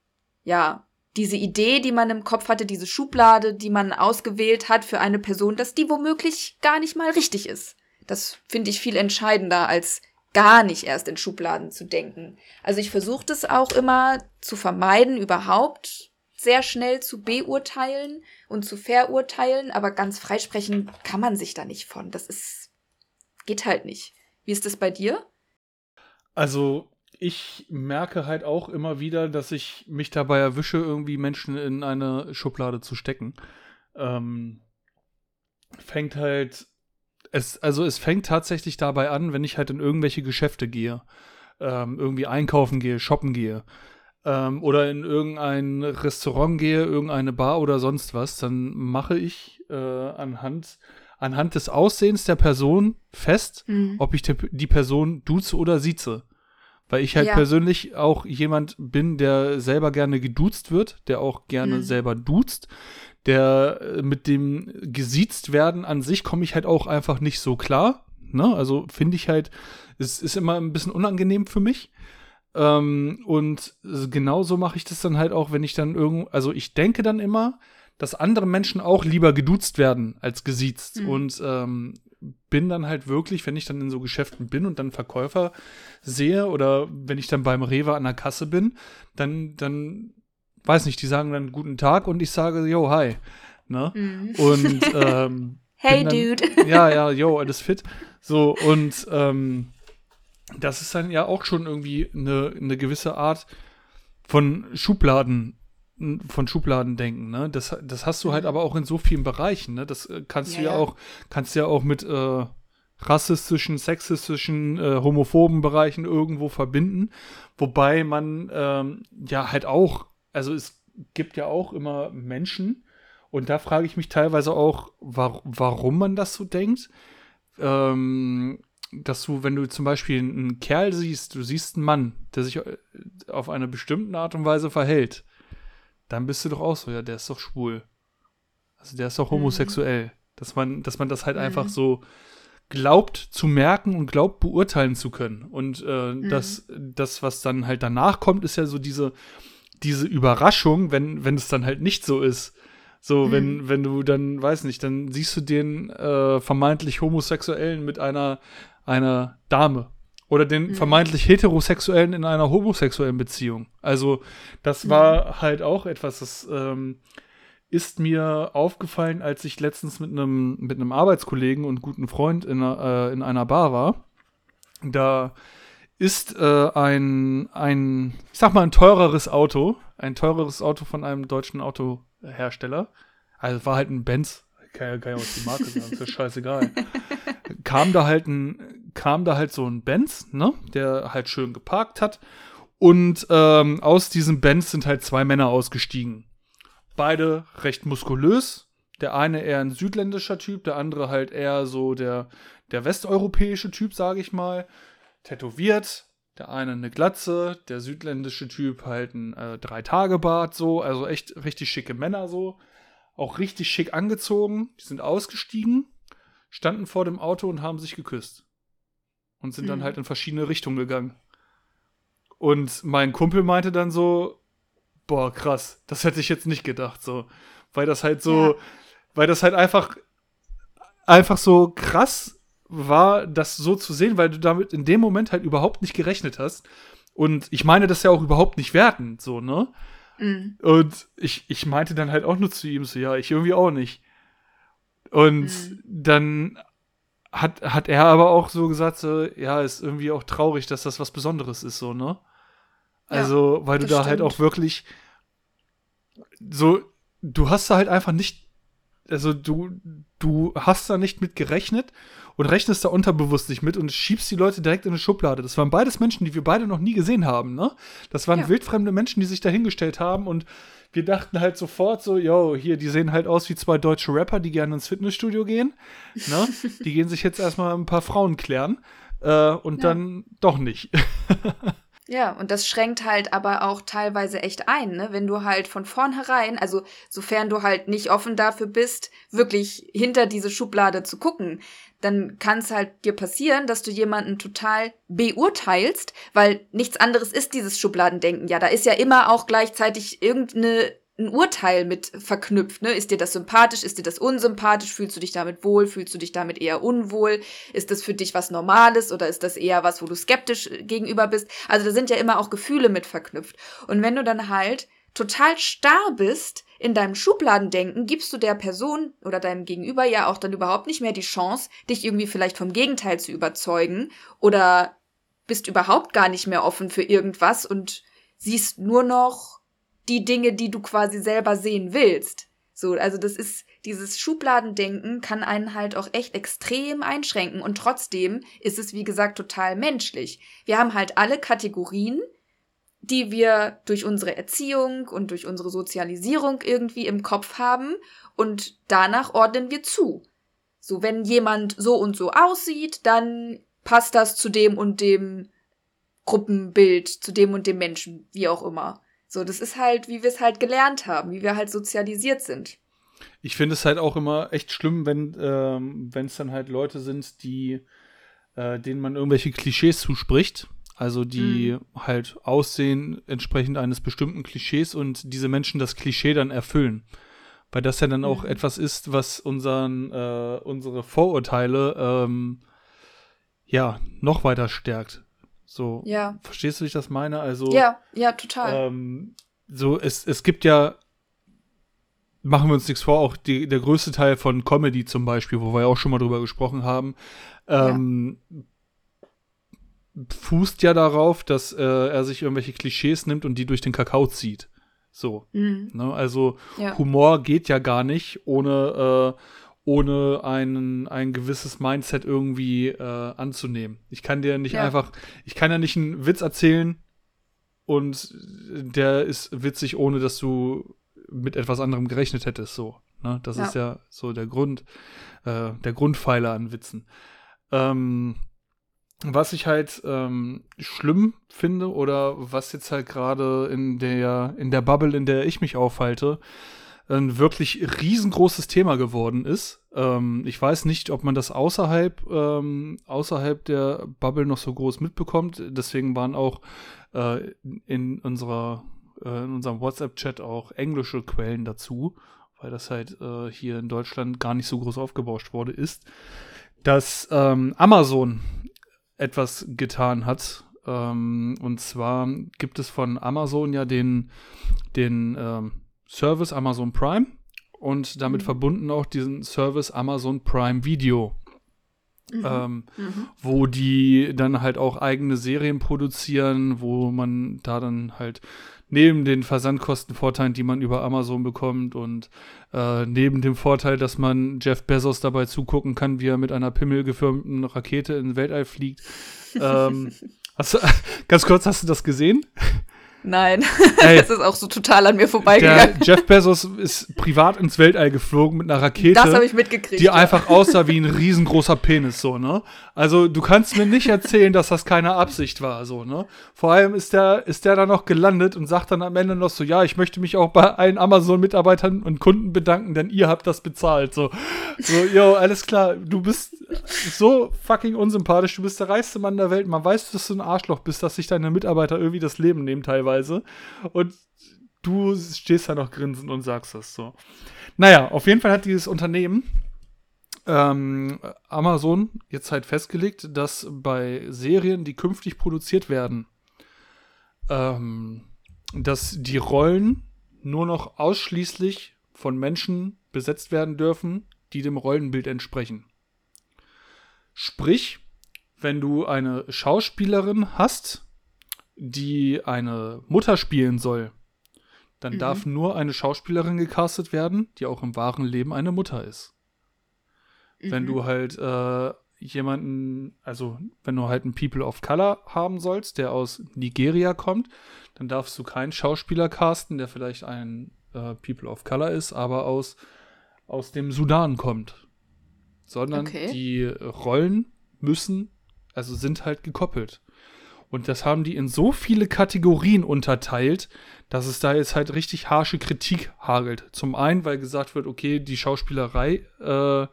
ja, diese Idee, die man im Kopf hatte, diese Schublade, die man ausgewählt hat für eine Person, dass die womöglich gar nicht mal richtig ist. Das finde ich viel entscheidender als gar nicht erst in Schubladen zu denken. Also ich versuche das auch immer zu vermeiden, überhaupt sehr schnell zu beurteilen und zu verurteilen, aber ganz freisprechen kann man sich da nicht von. Das ist, geht halt nicht. Wie ist das bei dir? Also, ich merke halt auch immer wieder, dass ich mich dabei erwische, irgendwie Menschen in eine Schublade zu stecken. Ähm, fängt halt, es, also es fängt tatsächlich dabei an, wenn ich halt in irgendwelche Geschäfte gehe, ähm, irgendwie einkaufen gehe, shoppen gehe ähm, oder in irgendein Restaurant gehe, irgendeine Bar oder sonst was, dann mache ich äh, anhand, anhand des Aussehens der Person fest, mhm. ob ich die Person duze oder sieze. Weil ich halt ja. persönlich auch jemand bin, der selber gerne geduzt wird, der auch gerne mhm. selber duzt. Der äh, mit dem gesiezt werden an sich komme ich halt auch einfach nicht so klar. Ne? Also finde ich halt, es ist immer ein bisschen unangenehm für mich. Ähm, und genauso mache ich das dann halt auch, wenn ich dann irgendwo, also ich denke dann immer, dass andere Menschen auch lieber geduzt werden als gesiezt. Mhm. Und ähm, bin dann halt wirklich, wenn ich dann in so Geschäften bin und dann Verkäufer sehe oder wenn ich dann beim Rewe an der Kasse bin, dann, dann, weiß nicht, die sagen dann guten Tag und ich sage, yo, hi. Ne? Mhm. Und ähm, Hey, dann, Dude. Ja, ja, yo, alles fit. So, und ähm, das ist dann ja auch schon irgendwie eine, eine gewisse Art von Schubladen, von Schubladen denken, ne? Das, das hast du halt aber auch in so vielen Bereichen, ne? Das äh, kannst ja, du ja, ja, auch, kannst ja auch mit äh, rassistischen, sexistischen, äh, homophoben Bereichen irgendwo verbinden. Wobei man ähm, ja halt auch, also es gibt ja auch immer Menschen, und da frage ich mich teilweise auch, war, warum man das so denkt. Ähm, dass du, wenn du zum Beispiel einen Kerl siehst, du siehst einen Mann, der sich äh, auf eine bestimmte Art und Weise verhält, dann bist du doch auch so, ja, der ist doch schwul. Also der ist doch mhm. homosexuell. Mhm. Dass man, dass man das halt mhm. einfach so glaubt zu merken und glaubt beurteilen zu können. Und äh, mhm. das, das, was dann halt danach kommt, ist ja so diese, diese Überraschung, wenn, wenn es dann halt nicht so ist. So, mhm. wenn, wenn du dann, weiß nicht, dann siehst du den äh, vermeintlich Homosexuellen mit einer einer Dame oder den mhm. vermeintlich heterosexuellen in einer homosexuellen Beziehung. Also das mhm. war halt auch etwas, das ähm, ist mir aufgefallen, als ich letztens mit einem mit einem Arbeitskollegen und guten Freund in, äh, in einer Bar war. Da ist äh, ein, ein, ich sag mal, ein teureres Auto, ein teureres Auto von einem deutschen Autohersteller. Also war halt ein Benz, kann ja, kann ja auch die Marke sagen, ist ja scheißegal. kam da halt ein, kam da halt so ein Benz, ne, der halt schön geparkt hat. Und ähm, aus diesem Benz sind halt zwei Männer ausgestiegen. Beide recht muskulös. Der eine eher ein südländischer Typ, der andere halt eher so der, der westeuropäische Typ, sage ich mal. Tätowiert. Der eine eine Glatze, der südländische Typ halt ein äh, Drei-Tage-Bart, so. Also echt richtig schicke Männer, so. Auch richtig schick angezogen. Die sind ausgestiegen standen vor dem Auto und haben sich geküsst. Und sind mhm. dann halt in verschiedene Richtungen gegangen. Und mein Kumpel meinte dann so, boah, krass, das hätte ich jetzt nicht gedacht, so. Weil das halt so, ja. weil das halt einfach, einfach so krass war, das so zu sehen, weil du damit in dem Moment halt überhaupt nicht gerechnet hast. Und ich meine das ja auch überhaupt nicht wertend, so, ne? Mhm. Und ich, ich meinte dann halt auch nur zu ihm so, ja, ich irgendwie auch nicht. Und mhm. dann hat, hat er aber auch so gesagt, so, ja, ist irgendwie auch traurig, dass das was Besonderes ist, so, ne? Also, ja, weil du da halt stimmt. halt auch wirklich so, du hast da halt einfach nicht, also du, du hast da nicht mit gerechnet und rechnest da unterbewusst nicht mit und schiebst die Leute direkt in eine Schublade. Das waren beides Menschen, die wir beide noch nie gesehen haben, ne? Das waren ja. wildfremde Menschen, die sich da hingestellt haben und wir dachten halt sofort so, yo, hier, die sehen halt aus wie zwei deutsche Rapper, die gerne ins Fitnessstudio gehen. Ne? die gehen sich jetzt erstmal ein paar Frauen klären äh, und ja. dann doch nicht. Ja, und das schränkt halt aber auch teilweise echt ein, ne? Wenn du halt von vornherein, also sofern du halt nicht offen dafür bist, wirklich hinter diese Schublade zu gucken, dann kann es halt dir passieren, dass du jemanden total beurteilst, weil nichts anderes ist dieses Schubladendenken. Ja, da ist ja immer auch gleichzeitig irgendeine ein Urteil mit verknüpft. Ne? Ist dir das sympathisch? Ist dir das unsympathisch? Fühlst du dich damit wohl? Fühlst du dich damit eher unwohl? Ist das für dich was Normales oder ist das eher was, wo du skeptisch gegenüber bist? Also da sind ja immer auch Gefühle mit verknüpft. Und wenn du dann halt total starr bist in deinem Schubladendenken, gibst du der Person oder deinem Gegenüber ja auch dann überhaupt nicht mehr die Chance, dich irgendwie vielleicht vom Gegenteil zu überzeugen oder bist überhaupt gar nicht mehr offen für irgendwas und siehst nur noch die Dinge, die du quasi selber sehen willst. So, also das ist dieses Schubladendenken kann einen halt auch echt extrem einschränken und trotzdem ist es wie gesagt total menschlich. Wir haben halt alle Kategorien, die wir durch unsere Erziehung und durch unsere Sozialisierung irgendwie im Kopf haben und danach ordnen wir zu. So, wenn jemand so und so aussieht, dann passt das zu dem und dem Gruppenbild, zu dem und dem Menschen, wie auch immer. So, das ist halt, wie wir es halt gelernt haben, wie wir halt sozialisiert sind. Ich finde es halt auch immer echt schlimm, wenn ähm, es dann halt Leute sind, die äh, denen man irgendwelche Klischees zuspricht. Also die mhm. halt aussehen entsprechend eines bestimmten Klischees und diese Menschen das Klischee dann erfüllen. Weil das ja dann auch mhm. etwas ist, was unseren, äh, unsere Vorurteile ähm, ja noch weiter stärkt. So, ja. verstehst du, wie ich das meine? Also, ja, ja, total. Ähm, so, es, es gibt ja, machen wir uns nichts vor, auch die, der größte Teil von Comedy zum Beispiel, wo wir ja auch schon mal drüber gesprochen haben, ähm, ja. Fußt ja darauf, dass äh, er sich irgendwelche Klischees nimmt und die durch den Kakao zieht. So. Mhm. Ne? Also ja. Humor geht ja gar nicht ohne, äh, ohne ein, ein gewisses Mindset irgendwie äh, anzunehmen. Ich kann dir nicht ja. einfach, ich kann ja nicht einen Witz erzählen und der ist witzig, ohne dass du mit etwas anderem gerechnet hättest. So, ne? Das ja. ist ja so der Grund, äh, der Grundpfeiler an Witzen. Ähm, was ich halt ähm, schlimm finde oder was jetzt halt gerade in der in der Bubble, in der ich mich aufhalte, ein wirklich riesengroßes Thema geworden ist. Ähm, ich weiß nicht, ob man das außerhalb, ähm, außerhalb der Bubble noch so groß mitbekommt. Deswegen waren auch äh, in unserer äh, in unserem WhatsApp-Chat auch englische Quellen dazu, weil das halt äh, hier in Deutschland gar nicht so groß aufgebauscht wurde, ist, dass ähm, Amazon etwas getan hat. Ähm, und zwar gibt es von Amazon ja den, den ähm, Service Amazon Prime und damit mhm. verbunden auch diesen Service Amazon Prime Video. Mhm. Ähm, mhm. wo die dann halt auch eigene Serien produzieren, wo man da dann halt neben den Versandkostenvorteilen, die man über Amazon bekommt und äh, neben dem Vorteil, dass man Jeff Bezos dabei zugucken kann, wie er mit einer pimmelgefirmten Rakete in den Weltall fliegt. ähm, hast du, ganz kurz, hast du das gesehen? Nein, Ey, das ist auch so total an mir vorbeigegangen. Jeff Bezos ist privat ins Weltall geflogen mit einer Rakete. Das habe ich mitgekriegt. Die ja. einfach aussah wie ein riesengroßer Penis, so, ne? Also, du kannst mir nicht erzählen, dass das keine Absicht war, so, ne? Vor allem ist der, ist der dann noch gelandet und sagt dann am Ende noch so, ja, ich möchte mich auch bei allen Amazon-Mitarbeitern und Kunden bedanken, denn ihr habt das bezahlt, so. So, yo, alles klar, du bist so fucking unsympathisch, du bist der reichste Mann der Welt, man weiß, dass du ein Arschloch bist, dass sich deine Mitarbeiter irgendwie das Leben nehmen teilweise teilweise. Und du stehst da noch grinsend und sagst das so. Naja, auf jeden Fall hat dieses Unternehmen ähm, Amazon jetzt halt festgelegt, dass bei Serien, die künftig produziert werden, ähm, dass die Rollen nur noch ausschließlich von Menschen besetzt werden dürfen, die dem Rollenbild entsprechen. Sprich, wenn du eine Schauspielerin hast, die eine Mutter spielen soll, dann mhm. darf nur eine Schauspielerin gecastet werden, die auch im wahren Leben eine Mutter ist. Mhm. Wenn du halt äh, jemanden, also wenn du halt einen People of Color haben sollst, der aus Nigeria kommt, dann darfst du keinen Schauspieler casten, der vielleicht ein äh, People of Color ist, aber aus, aus dem Sudan kommt. Sondern okay. die Rollen müssen, also sind halt gekoppelt. Und das haben die in so viele Kategorien unterteilt, dass es da jetzt halt richtig harsche Kritik hagelt. Zum einen, weil gesagt wird, okay, die Schauspielerei äh,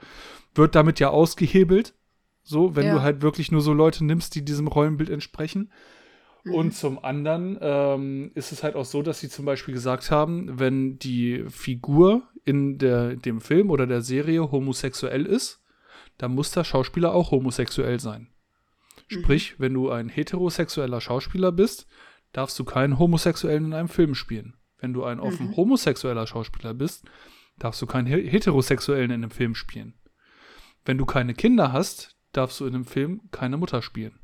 wird damit ja ausgehebelt. So, wenn ja. du halt wirklich nur so Leute nimmst, die diesem Rollenbild entsprechen. Mhm. Und zum anderen ähm, ist es halt auch so, dass sie zum Beispiel gesagt haben, wenn die Figur in der, dem Film oder der Serie homosexuell ist, dann muss der Schauspieler auch homosexuell sein. Mhm. Sprich, wenn du ein heterosexueller Schauspieler bist, darfst du keinen Homosexuellen in einem Film spielen. Wenn du ein offen mhm. homosexueller Schauspieler bist, darfst du keinen Heterosexuellen in einem Film spielen. Wenn du keine Kinder hast, darfst du in einem Film keine Mutter spielen.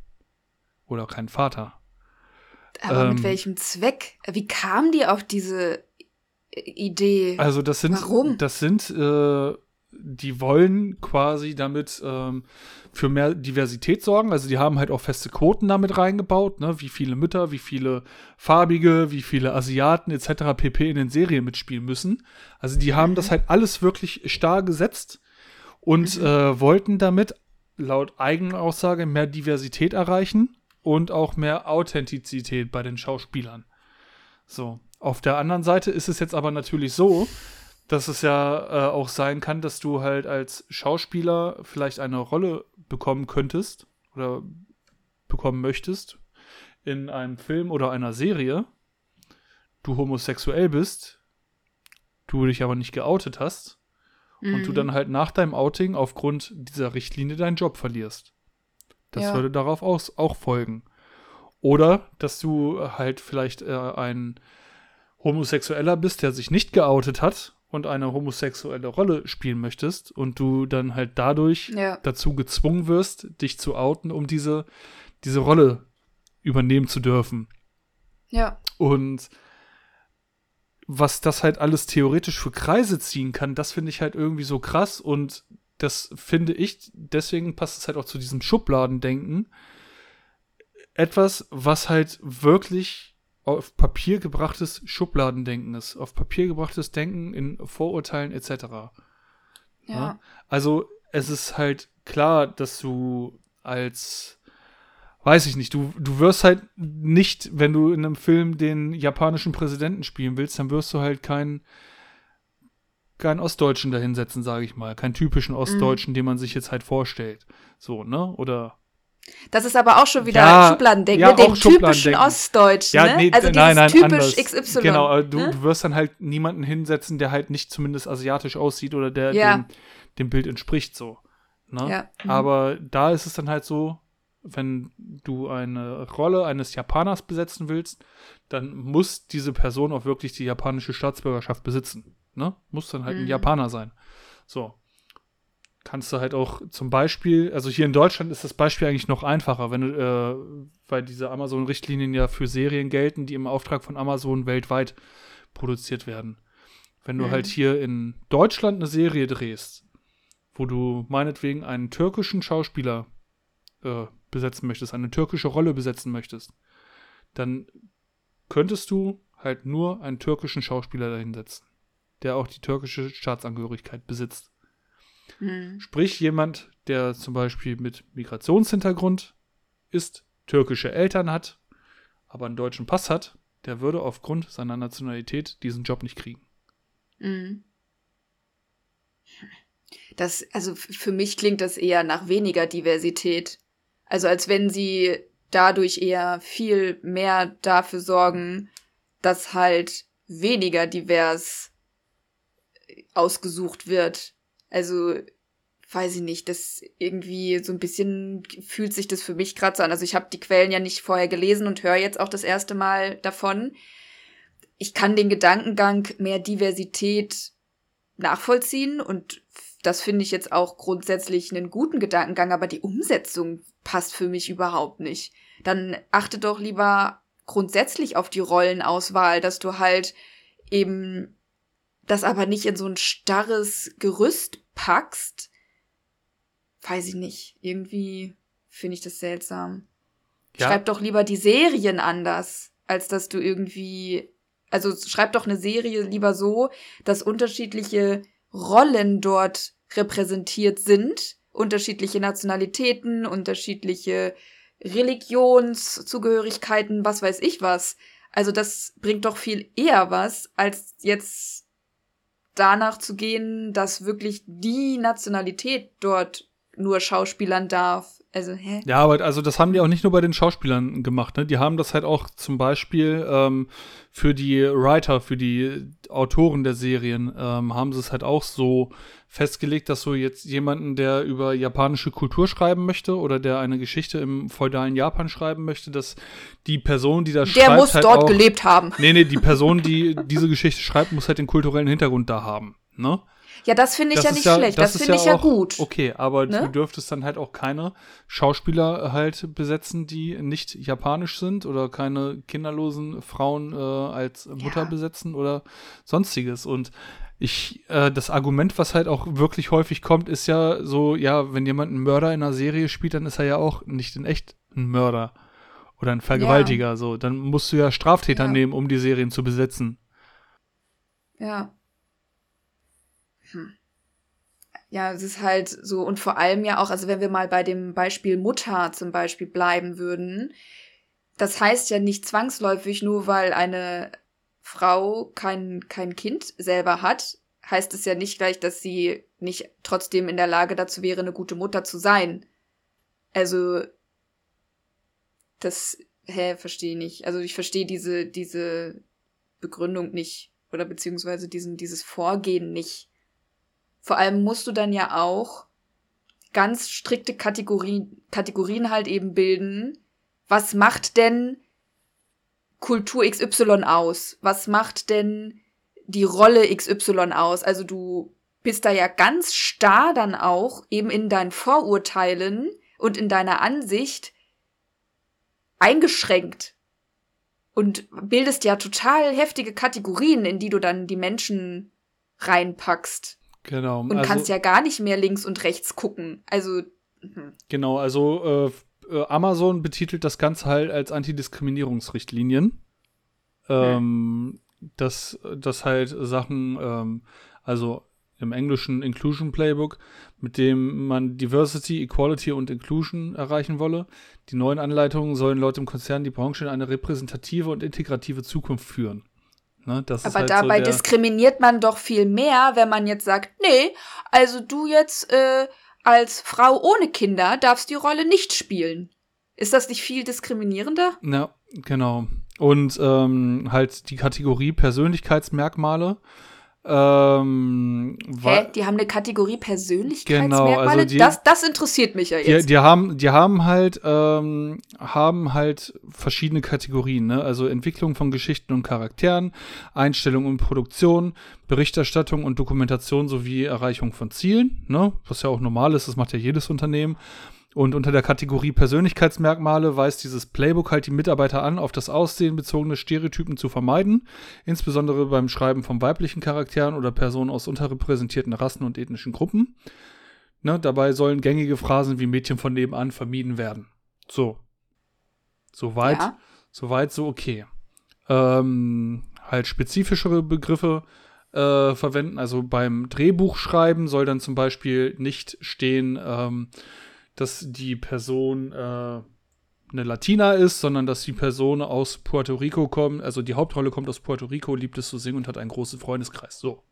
Oder keinen Vater. Aber ähm, mit welchem Zweck? Wie kam die auf diese Idee? Also das sind, Warum? Das sind, äh, die wollen quasi damit ähm, für mehr Diversität sorgen. Also die haben halt auch feste Quoten damit reingebaut, ne? wie viele Mütter, wie viele Farbige, wie viele Asiaten etc. pp. in den Serien mitspielen müssen. Also die haben das mhm. halt alles wirklich starr gesetzt und mhm. äh, wollten damit laut eigener Aussage mehr Diversität erreichen und auch mehr Authentizität bei den Schauspielern. So. Auf der anderen Seite ist es jetzt aber natürlich so, dass es ja äh, auch sein kann, dass du halt als Schauspieler vielleicht eine Rolle bekommen könntest oder bekommen möchtest in einem Film oder einer Serie, du homosexuell bist, du dich aber nicht geoutet hast mhm. und du mhm. dann halt nach deinem Outing aufgrund dieser Richtlinie deinen Job verlierst. Das ja. würde darauf auch, auch folgen. Oder dass du halt vielleicht äh, ein Homosexueller bist, der sich nicht geoutet hat und eine homosexuelle Rolle spielen möchtest und du dann halt dadurch ja. dazu gezwungen wirst, dich zu outen, um diese, diese Rolle übernehmen zu dürfen. Ja. Und was das halt alles theoretisch für Kreise ziehen kann, das finde ich halt irgendwie so krass und das finde ich, deswegen passt es halt auch zu diesem Schubladendenken. Etwas, was halt wirklich auf Papier gebrachtes Schubladendenken ist, auf Papier gebrachtes Denken in Vorurteilen etc. Ja. ja. Also es ist halt klar, dass du als weiß ich nicht, du, du wirst halt nicht, wenn du in einem Film den japanischen Präsidenten spielen willst, dann wirst du halt keinen keinen Ostdeutschen dahinsetzen, sage ich mal. Keinen typischen mhm. Ostdeutschen, mhm. den man sich jetzt halt vorstellt. So, ne? Oder das ist aber auch schon wieder ja, Schubladendenken, ja, den typischen Ostdeutschen, ja, nee, ne? Also nein, nein, typisch anders. XY. Genau, du, ne? du, wirst dann halt niemanden hinsetzen, der halt nicht zumindest asiatisch aussieht oder der ja. dem, dem, Bild entspricht so. Ne? Mhm. Aber da ist es dann halt so, wenn du eine Rolle eines Japaners besetzen willst, dann muss diese Person auch wirklich die japanische Staatsbürgerschaft besitzen. Ne? Muss dann halt mhm. ein Japaner sein. So kannst du halt auch zum Beispiel, also hier in Deutschland ist das Beispiel eigentlich noch einfacher, wenn du, äh, weil diese Amazon-Richtlinien ja für Serien gelten, die im Auftrag von Amazon weltweit produziert werden. Wenn du mhm. halt hier in Deutschland eine Serie drehst, wo du meinetwegen einen türkischen Schauspieler äh, besetzen möchtest, eine türkische Rolle besetzen möchtest, dann könntest du halt nur einen türkischen Schauspieler dahinsetzen, der auch die türkische Staatsangehörigkeit besitzt. Mhm. Sprich, jemand, der zum Beispiel mit Migrationshintergrund ist, türkische Eltern hat, aber einen deutschen Pass hat, der würde aufgrund seiner Nationalität diesen Job nicht kriegen. Mhm. Das, also für mich klingt das eher nach weniger Diversität. Also als wenn sie dadurch eher viel mehr dafür sorgen, dass halt weniger divers ausgesucht wird. Also, weiß ich nicht, das irgendwie so ein bisschen fühlt sich das für mich gerade so an. Also ich habe die Quellen ja nicht vorher gelesen und höre jetzt auch das erste Mal davon. Ich kann den Gedankengang mehr Diversität nachvollziehen und das finde ich jetzt auch grundsätzlich einen guten Gedankengang, aber die Umsetzung passt für mich überhaupt nicht. Dann achte doch lieber grundsätzlich auf die Rollenauswahl, dass du halt eben das aber nicht in so ein starres Gerüst packst, weiß ich nicht. Irgendwie finde ich das seltsam. Ja. Schreib doch lieber die Serien anders, als dass du irgendwie. Also schreib doch eine Serie lieber so, dass unterschiedliche Rollen dort repräsentiert sind, unterschiedliche Nationalitäten, unterschiedliche Religionszugehörigkeiten, was weiß ich was. Also das bringt doch viel eher was, als jetzt danach zu gehen, dass wirklich die Nationalität dort nur schauspielern darf Also, hä? Ja, aber also das haben die auch nicht nur bei den Schauspielern gemacht, ne? Die haben das halt auch zum Beispiel ähm, für die Writer, für die Autoren der Serien, ähm, haben sie es halt auch so festgelegt, dass so jetzt jemanden, der über japanische Kultur schreiben möchte oder der eine Geschichte im feudalen Japan schreiben möchte, dass die Person, die der schreibt, muss halt dort auch, gelebt haben. Nee, nee, die Person, die diese Geschichte schreibt, muss halt den kulturellen Hintergrund da haben, ne? Ja, das finde ich Das ja nicht ja- schlecht. das Das, finde ja ich ja gut. Okay, aber Ne? du dürftest dann halt auch keine Schauspieler halt besetzen, die nicht japanisch sind oder keine kinderlosen Frauen äh, als Mutter besetzen oder sonstiges. Und ich, äh, das Argument, was halt auch wirklich häufig kommt, ist ja so, ja, wenn jemand einen Mörder in einer Serie spielt, dann ist er ja auch nicht in echt ein Mörder oder ein Vergewaltiger. So, dann musst du ja Straftäter nehmen, um die Serien zu besetzen. Ja. Hm. Ja, es ist halt so, und vor allem ja auch, also wenn wir mal bei dem Beispiel Mutter zum Beispiel bleiben würden, das heißt ja nicht zwangsläufig, nur weil eine Frau kein, kein Kind selber hat, heißt es ja nicht gleich, dass sie nicht trotzdem in der Lage dazu wäre, eine gute Mutter zu sein. Also, das, hä, verstehe ich nicht. Also ich verstehe diese, diese Begründung nicht oder beziehungsweise diesen, dieses Vorgehen nicht. Vor allem musst du dann ja auch ganz strikte Kategorien, Kategorien halt eben bilden. Was macht denn Kultur XY aus? Was macht denn die Rolle XY aus? Also du bist da ja ganz starr dann auch eben in deinen Vorurteilen und in deiner Ansicht eingeschränkt und bildest ja total heftige Kategorien, in die du dann die Menschen reinpackst Genau. und kannst ja gar nicht mehr links und rechts gucken. Also hm. Genau, also äh, äh, Amazon betitelt das Ganze halt als Antidiskriminierungsrichtlinien. Ähm, dass, dass halt Sachen, ähm, also im englischen Inclusion Playbook, mit dem man Diversity, Equality und Inclusion erreichen wolle. Die neuen Anleitungen sollen laut dem Konzern die Branche in eine repräsentative und integrative Zukunft führen. Ne, aber halt dabei so diskriminiert man doch viel mehr, wenn man jetzt sagt, nee, also du jetzt äh, als Frau ohne Kinder darfst die Rolle nicht spielen. Ist das nicht viel diskriminierender? Ja, genau. Und ähm, halt die Kategorie Persönlichkeitsmerkmale. Ähm, Hä? Die haben eine Kategorie Persönlichkeitsmerkmale? Genau, also die- das, das interessiert mich ja die, jetzt. die haben, die haben halt, ähm, haben halt verschiedene Kategorien, ne? Also Entwicklung von Geschichten und Charakteren, Einstellung und Produktion, Berichterstattung und Dokumentation sowie Erreichung von Zielen, ne? Was ja auch normal ist, das macht ja jedes Unternehmen. Und unter der Kategorie Persönlichkeitsmerkmale weist dieses Playbook halt die Mitarbeiter an, auf das Aussehen bezogene Stereotypen zu vermeiden, insbesondere beim Schreiben von weiblichen Charakteren oder Personen aus unterrepräsentierten Rassen und ethnischen Gruppen. Ne, dabei sollen gängige Phrasen wie Mädchen von nebenan vermieden werden. So. Soweit, Ja. soweit, so okay. Ähm, halt spezifischere Begriffe äh, verwenden. Also beim Drehbuchschreiben soll dann zum Beispiel nicht stehen, ähm, dass die Person äh, eine Latina ist, sondern dass die Person aus Puerto Rico kommt, also die Hauptrolle kommt aus Puerto Rico, liebt es zu singen und hat einen großen Freundeskreis. So.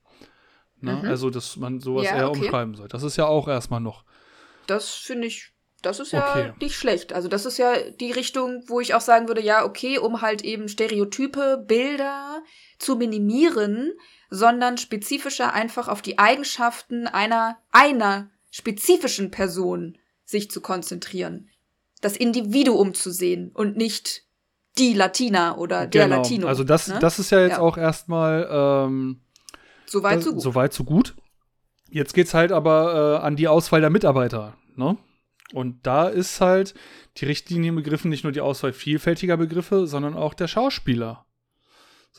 Ne? Mhm. Also, dass man sowas Ja, eher okay. umschreiben soll. Das ist ja auch erstmal noch. Das finde ich, das ist ja Okay. nicht schlecht. Also das ist ja die Richtung, wo ich auch sagen würde, ja, okay, um halt eben Stereotype, Bilder zu minimieren, sondern spezifischer einfach auf die Eigenschaften einer, einer spezifischen Person sich zu konzentrieren. Das Individuum zu sehen und nicht die Latina oder der Latino. Also das, ne? das ist ja jetzt Ja. auch erstmal ähm, so weit, das- so gut. so weit, so gut. Jetzt geht's halt aber äh, an die Auswahl der Mitarbeiter, ne? Und da ist halt die Richtlinie begriffen nicht nur die Auswahl vielfältiger Begriffe, sondern auch der Schauspieler.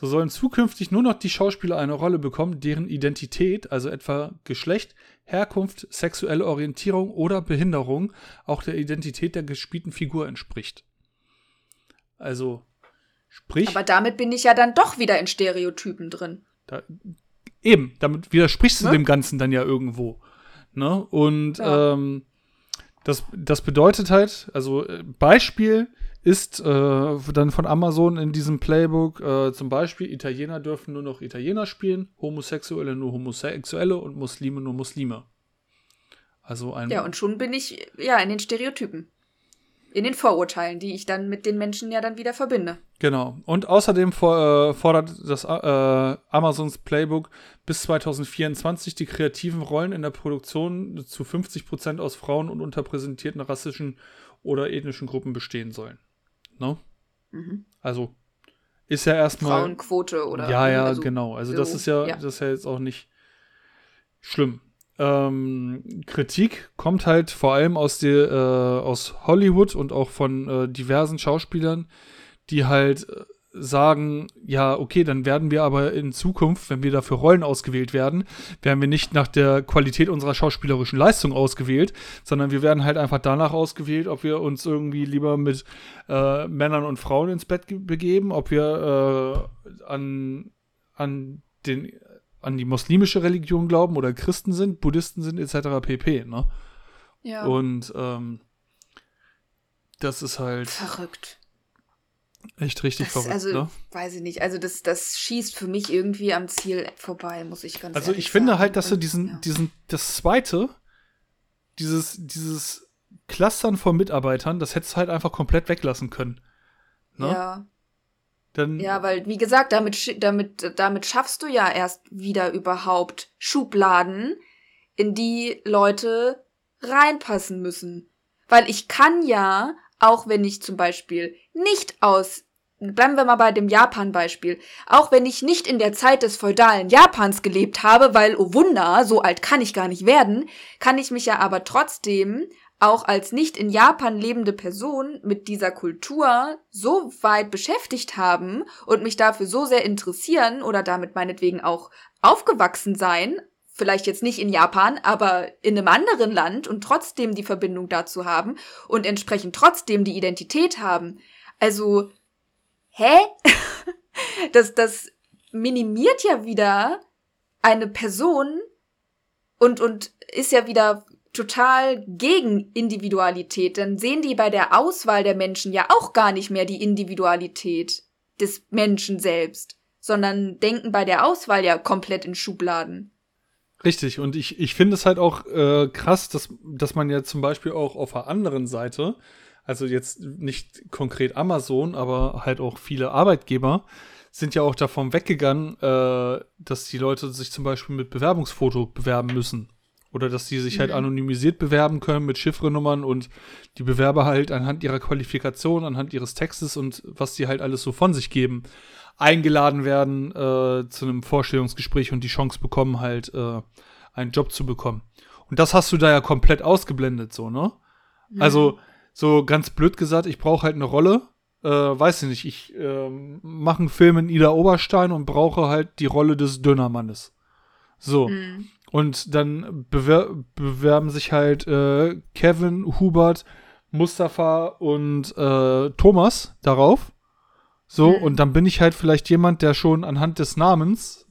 So sollen zukünftig nur noch die Schauspieler eine Rolle bekommen, deren Identität, also etwa Geschlecht, Herkunft, sexuelle Orientierung oder Behinderung, auch der Identität der gespielten Figur entspricht. Also, sprich. Aber damit bin ich ja dann doch wieder in Stereotypen drin. Da, eben, damit widersprichst du Ne? dem Ganzen dann ja irgendwo. Ne? Und Ja. ähm, das, das bedeutet halt, also äh, Beispiel ist äh, dann von Amazon in diesem Playbook äh, zum Beispiel, Italiener dürfen nur noch Italiener spielen, Homosexuelle nur Homosexuelle und Muslime nur Muslime. Also ein ja, und schon bin ich ja in den Stereotypen. In den Vorurteilen, die ich dann mit den Menschen ja dann wieder verbinde. Genau. Und außerdem for, äh, fordert das äh, Amazons Playbook bis 2024 die kreativen Rollen in der Produktion zu 50 Prozent aus Frauen und unterpräsentierten rassischen oder ethnischen Gruppen bestehen sollen. Ne? Mhm. Also ist ja erstmal. Frauenquote oder. Ja, ja, also, genau. Also so, das ist ja, ja, das ist ja jetzt auch nicht schlimm. Ähm, Kritik kommt halt vor allem aus, die, äh, aus Hollywood und auch von äh, diversen Schauspielern, die halt äh, sagen, ja, okay, dann werden wir aber in Zukunft, wenn wir dafür Rollen ausgewählt werden, werden wir nicht nach der Qualität unserer schauspielerischen Leistung ausgewählt, sondern wir werden halt einfach danach ausgewählt, ob wir uns irgendwie lieber mit äh, Männern und Frauen ins Bett begeben, ob wir äh, an, an den an die muslimische Religion glauben oder Christen sind, Buddhisten sind, etc. pp. Ne? Ja. Und ähm, das ist halt. Verrückt. Echt richtig das, verrückt, also, ne? Weiß ich nicht. Also das, das schießt für mich irgendwie am Ziel vorbei, muss ich ganz Also ich finde halt, dass du diesen, ja. diesen, das zweite, dieses, dieses Clustern von Mitarbeitern, das hättest du halt einfach komplett weglassen können. Ne? Ja. Dann ja, weil, wie gesagt, damit, damit, damit schaffst du ja erst wieder überhaupt Schubladen, in die Leute reinpassen müssen. Weil ich kann ja, auch wenn ich zum Beispiel nicht aus, bleiben wir mal bei dem Japan-Beispiel, auch wenn ich nicht in der Zeit des feudalen Japans gelebt habe, weil, oh Wunder, so alt kann ich gar nicht werden, kann ich mich ja aber trotzdem auch als nicht in Japan lebende Person mit dieser Kultur so weit beschäftigt haben und mich dafür so sehr interessieren oder damit meinetwegen auch aufgewachsen sein, vielleicht jetzt nicht in Japan, aber in einem anderen Land und trotzdem die Verbindung dazu haben und entsprechend trotzdem die Identität haben. Also, hä? das, das minimiert ja wieder eine Person und, und ist ja wieder total gegen Individualität. Dann sehen die bei der Auswahl der Menschen ja auch gar nicht mehr die Individualität des Menschen selbst, sondern denken bei der Auswahl ja komplett in Schubladen. Richtig, und ich, ich finde es halt auch äh, krass, dass, dass man ja zum Beispiel auch auf der anderen Seite, also jetzt nicht konkret Amazon, aber halt auch viele Arbeitgeber, sind ja auch davon weggegangen, äh, dass die Leute sich zum Beispiel mit Bewerbungsfoto bewerben müssen. Oder dass die sich halt mhm. halt anonymisiert bewerben können mit Chiffrenummern und die Bewerber halt anhand ihrer Qualifikation, anhand ihres Textes und was die halt alles so von sich geben, eingeladen werden äh, zu einem Vorstellungsgespräch und die Chance bekommen, halt äh, einen Job zu bekommen. Und das hast du da ja komplett ausgeblendet, so, ne? Mhm. Also, so ganz blöd gesagt, ich brauche halt eine Rolle. Äh, weiß ich nicht, ich äh, mache einen Film in Ida Oberstein und brauche halt die Rolle des Dönermannes. So. Mhm. Und dann bewer bewerben sich halt äh, Kevin, Hubert, Mustafa und äh, Thomas darauf. So, mhm. und dann bin ich halt vielleicht jemand, der schon anhand des Namens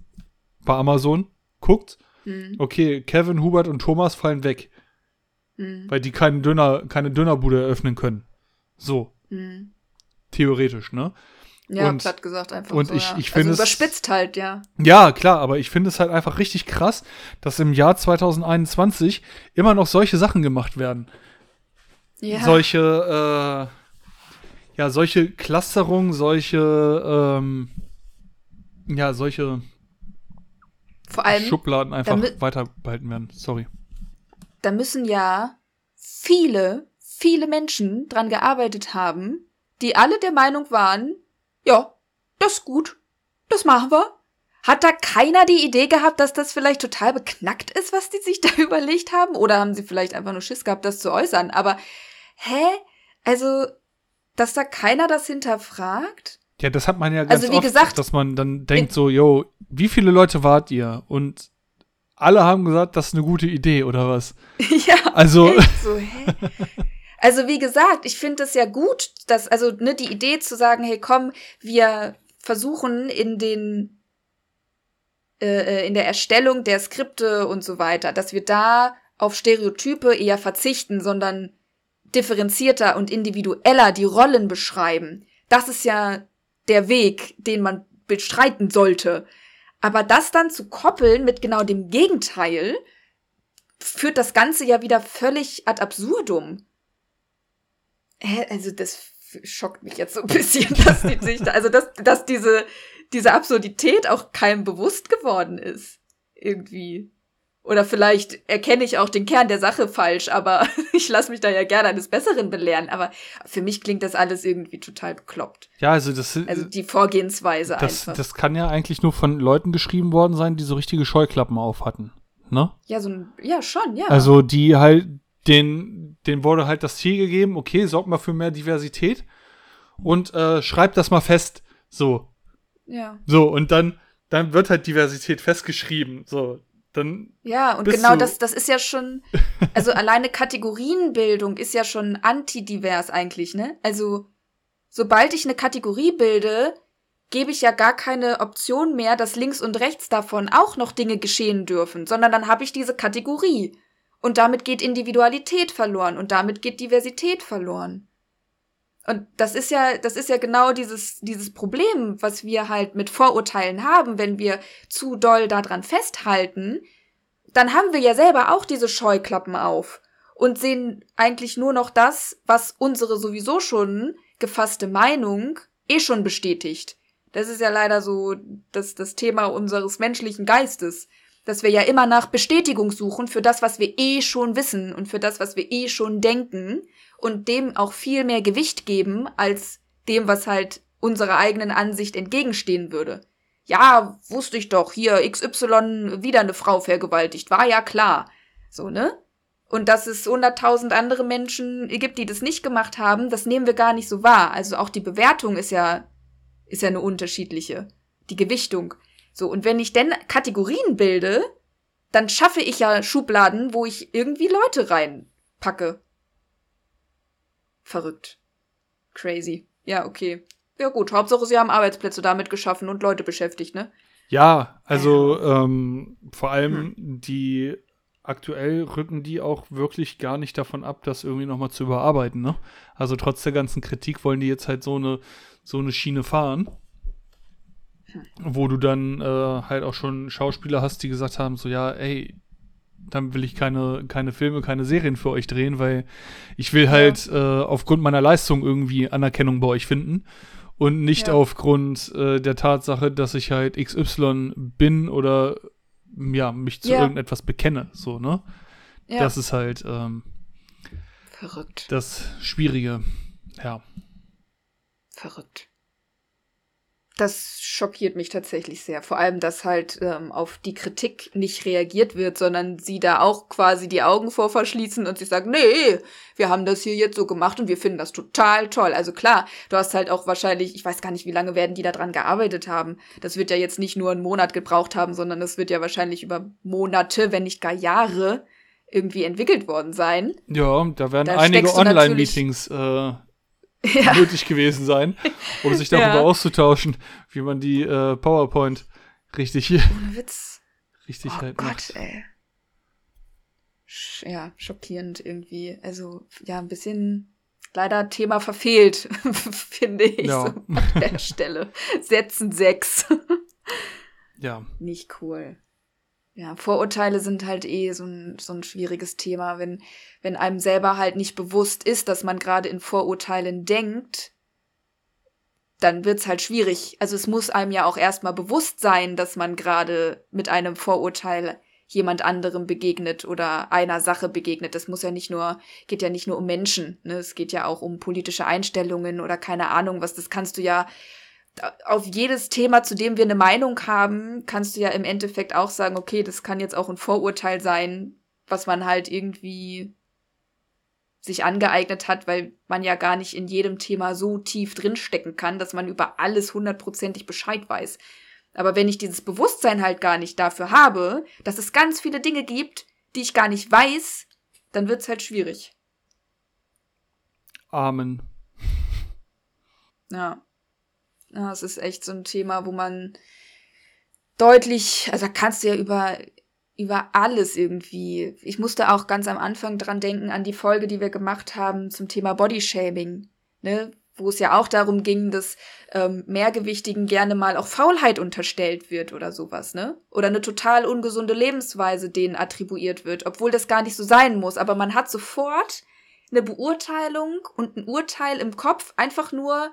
bei Amazon guckt. Mhm. Okay, Kevin, Hubert und Thomas fallen weg. Mhm. Weil die keinen Döner, keine Dönerbude eröffnen können. So. Mhm. Theoretisch, ne? Ja, und, platt gesagt einfach und so, ich, ja. ich finde also überspitzt halt, ja. Ja, klar, aber ich finde es halt einfach richtig krass, dass im Jahr 2021 immer noch solche Sachen gemacht werden. Ja. Solche, äh, ja, solche Clusterungen, solche, ähm, ja, solche Vor allem, Schubladen einfach weiter behalten werden. Sorry. Da müssen ja viele, viele Menschen dran gearbeitet haben, die alle der Meinung waren, ja, das ist gut. Das machen wir. Hat da keiner die Idee gehabt, dass das vielleicht total beknackt ist, was die sich da überlegt haben? Oder haben sie vielleicht einfach nur Schiss gehabt, das zu äußern? Aber, hä? Also, dass da keiner das hinterfragt? Ja, das hat man ja ganz also, wie oft, gesagt, dass man dann denkt so, yo, wie viele Leute wart ihr? Und alle haben gesagt, das ist eine gute Idee, oder was? ja, also so, hä? Also wie gesagt, ich finde es ja gut, dass, also ne, die Idee zu sagen, hey komm, wir versuchen in den äh, äh, in der Erstellung der Skripte und so weiter, dass wir da auf Stereotype eher verzichten, sondern differenzierter und individueller die Rollen beschreiben. Das ist ja der Weg, den man bestreiten sollte. Aber das dann zu koppeln mit genau dem Gegenteil, führt das Ganze ja wieder völlig ad absurdum. Hä? Also das schockt mich jetzt so ein bisschen, dass die sich also dass, dass diese, diese Absurdität auch keinem bewusst geworden ist. Irgendwie. Oder vielleicht erkenne ich auch den Kern der Sache falsch, aber ich lasse mich da ja gerne eines Besseren belehren. Aber für mich klingt das alles irgendwie total bekloppt. Ja, also das Also die Vorgehensweise das, einfach. das kann ja eigentlich nur von Leuten geschrieben worden sein, die so richtige Scheuklappen auf hatten. Ne? ja, so ein, ja, schon, ja. Also die halt, den, den wurde halt das Ziel gegeben, okay, sorgt mal für mehr Diversität und äh, schreibt das mal fest. So. ja. So, und dann, dann wird halt Diversität festgeschrieben. So. Dann, Ja, und genau das, das ist ja schon, also alleine Kategorienbildung ist ja schon antidivers eigentlich, ne? Also, sobald ich eine Kategorie bilde, gebe ich ja gar keine Option mehr, dass links und rechts davon auch noch Dinge geschehen dürfen, sondern dann habe ich diese Kategorie. Und damit geht Individualität verloren und damit geht Diversität verloren. Und das ist ja, das ist ja genau dieses, dieses Problem, was wir halt mit Vorurteilen haben, wenn wir zu doll daran festhalten, dann haben wir ja selber auch diese Scheuklappen auf und sehen eigentlich nur noch das, was unsere sowieso schon gefasste Meinung eh schon bestätigt. Das ist ja leider so das, das Thema unseres menschlichen Geistes, dass wir ja immer nach Bestätigung suchen für das, was wir eh schon wissen und für das, was wir eh schon denken und dem auch viel mehr Gewicht geben als dem, was halt unserer eigenen Ansicht entgegenstehen würde. Ja, wusste ich doch, hier XY wieder eine Frau vergewaltigt, war ja klar. So, ne? Und dass es hunderttausend andere Menschen gibt, die das nicht gemacht haben, das nehmen wir gar nicht so wahr. Also auch die Bewertung ist ja, ist ja eine unterschiedliche. Die Gewichtung. So, und wenn ich denn Kategorien bilde, dann schaffe ich ja Schubladen, wo ich irgendwie Leute reinpacke. Verrückt. Crazy. Ja, okay. Ja gut, Hauptsache sie haben Arbeitsplätze damit geschaffen und Leute beschäftigt, ne? ja, also ähm, vor allem die aktuell rücken die auch wirklich gar nicht davon ab, das irgendwie nochmal zu überarbeiten, ne? Also trotz der ganzen Kritik wollen die jetzt halt so eine, so eine Schiene fahren. Wo du dann äh, halt auch schon Schauspieler hast, die gesagt haben, so ja, ey, dann will ich keine, keine Filme, keine Serien für euch drehen, weil ich will halt äh, aufgrund meiner Leistung irgendwie Anerkennung bei euch finden und nicht Ja. aufgrund äh, der Tatsache, dass ich halt XY bin oder ja, mich zu Ja. irgendetwas bekenne, so, ne? Ja. Das ist halt ähm, Verrückt. das Schwierige. Ja. Verrückt. Das schockiert mich tatsächlich sehr. Vor allem, dass halt ähm, auf die Kritik nicht reagiert wird, sondern sie da auch quasi die Augen vor verschließen und sie sagen, nee, wir haben das hier jetzt so gemacht und wir finden das total toll. Also klar, du hast halt auch wahrscheinlich, ich weiß gar nicht, wie lange werden die da dran gearbeitet haben. Das wird ja jetzt nicht nur einen Monat gebraucht haben, sondern das wird ja wahrscheinlich über Monate, wenn nicht gar Jahre irgendwie entwickelt worden sein. Ja, da werden Da einige Online-Meetings äh, Ja. nötig gewesen sein, um sich darüber Ja. auszutauschen, wie man die äh, PowerPoint richtig, Ohne Witz. richtig Oh halt Gott, macht. ey. Sch ja, schockierend irgendwie. Also, ja, ein bisschen leider Thema verfehlt, finde ich Ja. so an der Stelle. Setzen sechs. Ja, Nicht cool. Ja, Vorurteile sind halt eh so ein, so ein schwieriges Thema, wenn, wenn einem selber halt nicht bewusst ist, dass man gerade in Vorurteilen denkt, dann wird's halt schwierig. Also es muss einem ja auch erstmal bewusst sein, dass man gerade mit einem Vorurteil jemand anderem begegnet oder einer Sache begegnet. Das muss ja nicht nur, geht ja nicht nur um Menschen, ne? Es geht ja auch um politische Einstellungen oder keine Ahnung was. Das kannst du ja auf jedes Thema, zu dem wir eine Meinung haben, kannst du ja im Endeffekt auch sagen, okay, das kann jetzt auch ein Vorurteil sein, was man halt irgendwie sich angeeignet hat, weil man ja gar nicht in jedem Thema so tief drinstecken kann, dass man über alles hundertprozentig Bescheid weiß. Aber wenn ich dieses Bewusstsein halt gar nicht dafür habe, dass es ganz viele Dinge gibt, die ich gar nicht weiß, dann wird's halt schwierig. Amen. Ja. Es ist echt so ein Thema, wo man deutlich, also da kannst du ja über, über alles irgendwie. Ich musste auch ganz am Anfang dran denken, an die Folge, die wir gemacht haben zum Thema Bodyshaming. Ne? wo es ja auch darum ging, dass ähm, Mehrgewichtigen gerne mal auch Faulheit unterstellt wird oder sowas, ne? Oder eine total ungesunde Lebensweise denen attribuiert wird, obwohl das gar nicht so sein muss. Aber man hat sofort eine Beurteilung und ein Urteil im Kopf, einfach nur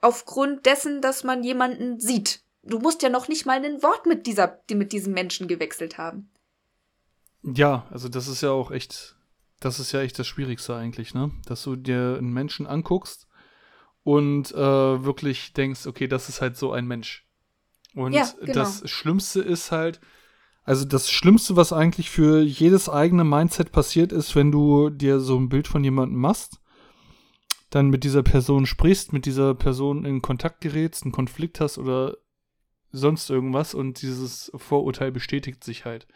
aufgrund dessen, dass man jemanden sieht. Du musst ja noch nicht mal ein Wort mit dieser, mit diesem Menschen gewechselt haben. Ja, also das ist ja auch echt, das ist ja echt das Schwierigste eigentlich, ne? Dass du dir einen Menschen anguckst und äh, wirklich denkst, okay, das ist halt so ein Mensch. Und ja, genau. das Schlimmste ist halt, also das Schlimmste, was eigentlich für jedes eigene Mindset passiert ist, wenn du dir so ein Bild von jemandem machst, dann mit dieser Person sprichst, mit dieser Person in Kontakt gerätst, einen Konflikt hast oder sonst irgendwas und dieses Vorurteil bestätigt sich halt.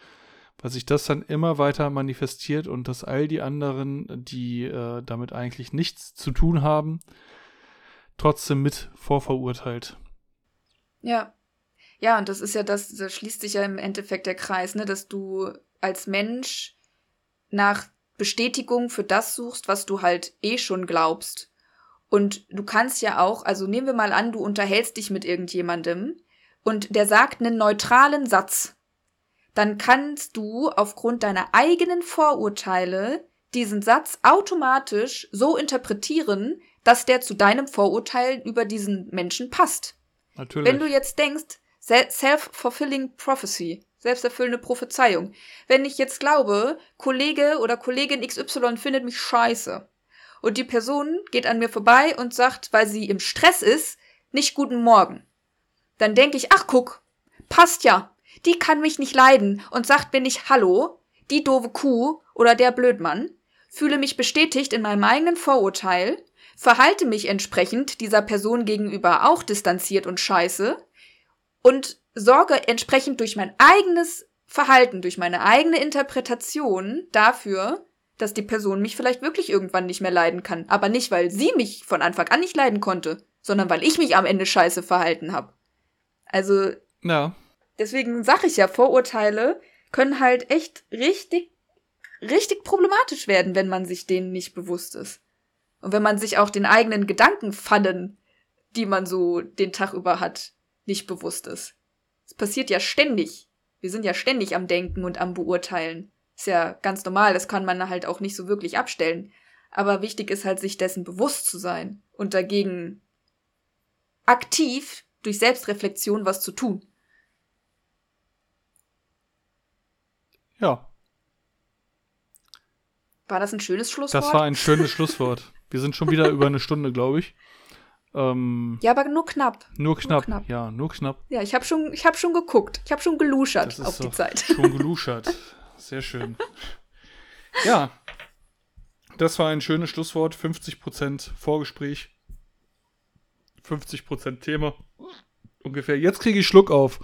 Weil sich das dann immer weiter manifestiert und dass all die anderen, die äh, damit eigentlich nichts zu tun haben, trotzdem mit vorverurteilt. Ja. Ja, und das ist ja das, da schließt sich ja im Endeffekt der Kreis, ne, dass du als Mensch nach Bestätigung für das suchst, was du halt eh schon glaubst. Und du kannst ja auch, also nehmen wir mal an, du unterhältst dich mit irgendjemandem und der sagt einen neutralen Satz. Dann kannst du aufgrund deiner eigenen Vorurteile diesen Satz automatisch so interpretieren, dass der zu deinem Vorurteil über diesen Menschen passt. Natürlich. Wenn du jetzt denkst, self-fulfilling prophecy, selbsterfüllende Prophezeiung. Wenn ich jetzt glaube, Kollege oder Kollegin XY findet mich scheiße und die Person geht an mir vorbei und sagt, weil sie im Stress ist, nicht guten Morgen, dann denke ich, ach guck, passt ja. Die kann mich nicht leiden und sagt mir nicht Hallo, die doofe Kuh oder der Blödmann, fühle mich bestätigt in meinem eigenen Vorurteil verhalte mich entsprechend dieser Person gegenüber auch distanziert und scheiße und sorge entsprechend durch mein eigenes Verhalten, durch meine eigene Interpretation dafür, dass die Person mich vielleicht wirklich irgendwann nicht mehr leiden kann. Aber nicht, weil sie mich von Anfang an nicht leiden konnte, sondern weil ich mich am Ende scheiße verhalten habe. Also. Ja. Deswegen sag ich ja, Vorurteile können halt echt richtig, richtig problematisch werden, wenn man sich denen nicht bewusst ist. Und wenn man sich auch den eigenen Gedankenfallen, die man so den Tag über hat, nicht bewusst ist. Es passiert ja ständig. Wir sind ja ständig am Denken und am Beurteilen. Ist ja ganz normal, das kann man halt auch nicht so wirklich abstellen. Aber wichtig ist halt, sich dessen bewusst zu sein und dagegen aktiv durch Selbstreflexion was zu tun. Ja. War das ein schönes Schlusswort? Das war ein schönes Schlusswort. Wir sind schon wieder über eine Stunde, glaube ich. Ähm, ja, aber nur knapp. Nur knapp. nur knapp. Ja, nur knapp. Ja, ich habe schon, hab schon geguckt. Ich habe schon geluschert auf die Zeit. Schon geluschert. Sehr schön. Ja, das war ein schönes Schlusswort. 50% Vorgespräch. 50% Thema. Ungefähr. Jetzt kriege ich Schluck auf.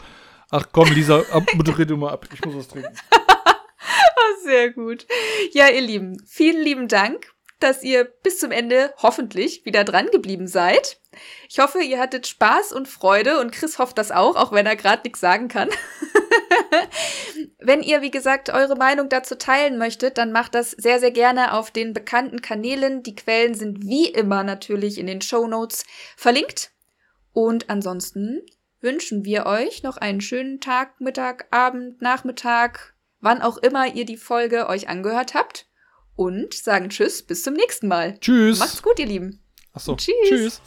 Ach komm, Lisa, moderier du mal ab. Ich muss was trinken. Sehr gut. Ja, ihr Lieben, vielen lieben Dank dass ihr bis zum Ende hoffentlich wieder dran geblieben seid. Ich hoffe, ihr hattet Spaß und Freude und Chris hofft das auch, auch wenn er gerade nichts sagen kann. wenn ihr, wie gesagt, eure Meinung dazu teilen möchtet, dann macht das sehr, sehr gerne auf den bekannten Kanälen. Die Quellen sind wie immer natürlich in den Show Notes verlinkt. Und ansonsten wünschen wir euch noch einen schönen Tag, Mittag, Abend, Nachmittag, wann auch immer ihr die Folge euch angehört habt und sagen Tschüss, bis zum nächsten Mal. Tschüss. Macht's gut, ihr Lieben. Achso. Tschüss. Tschüss.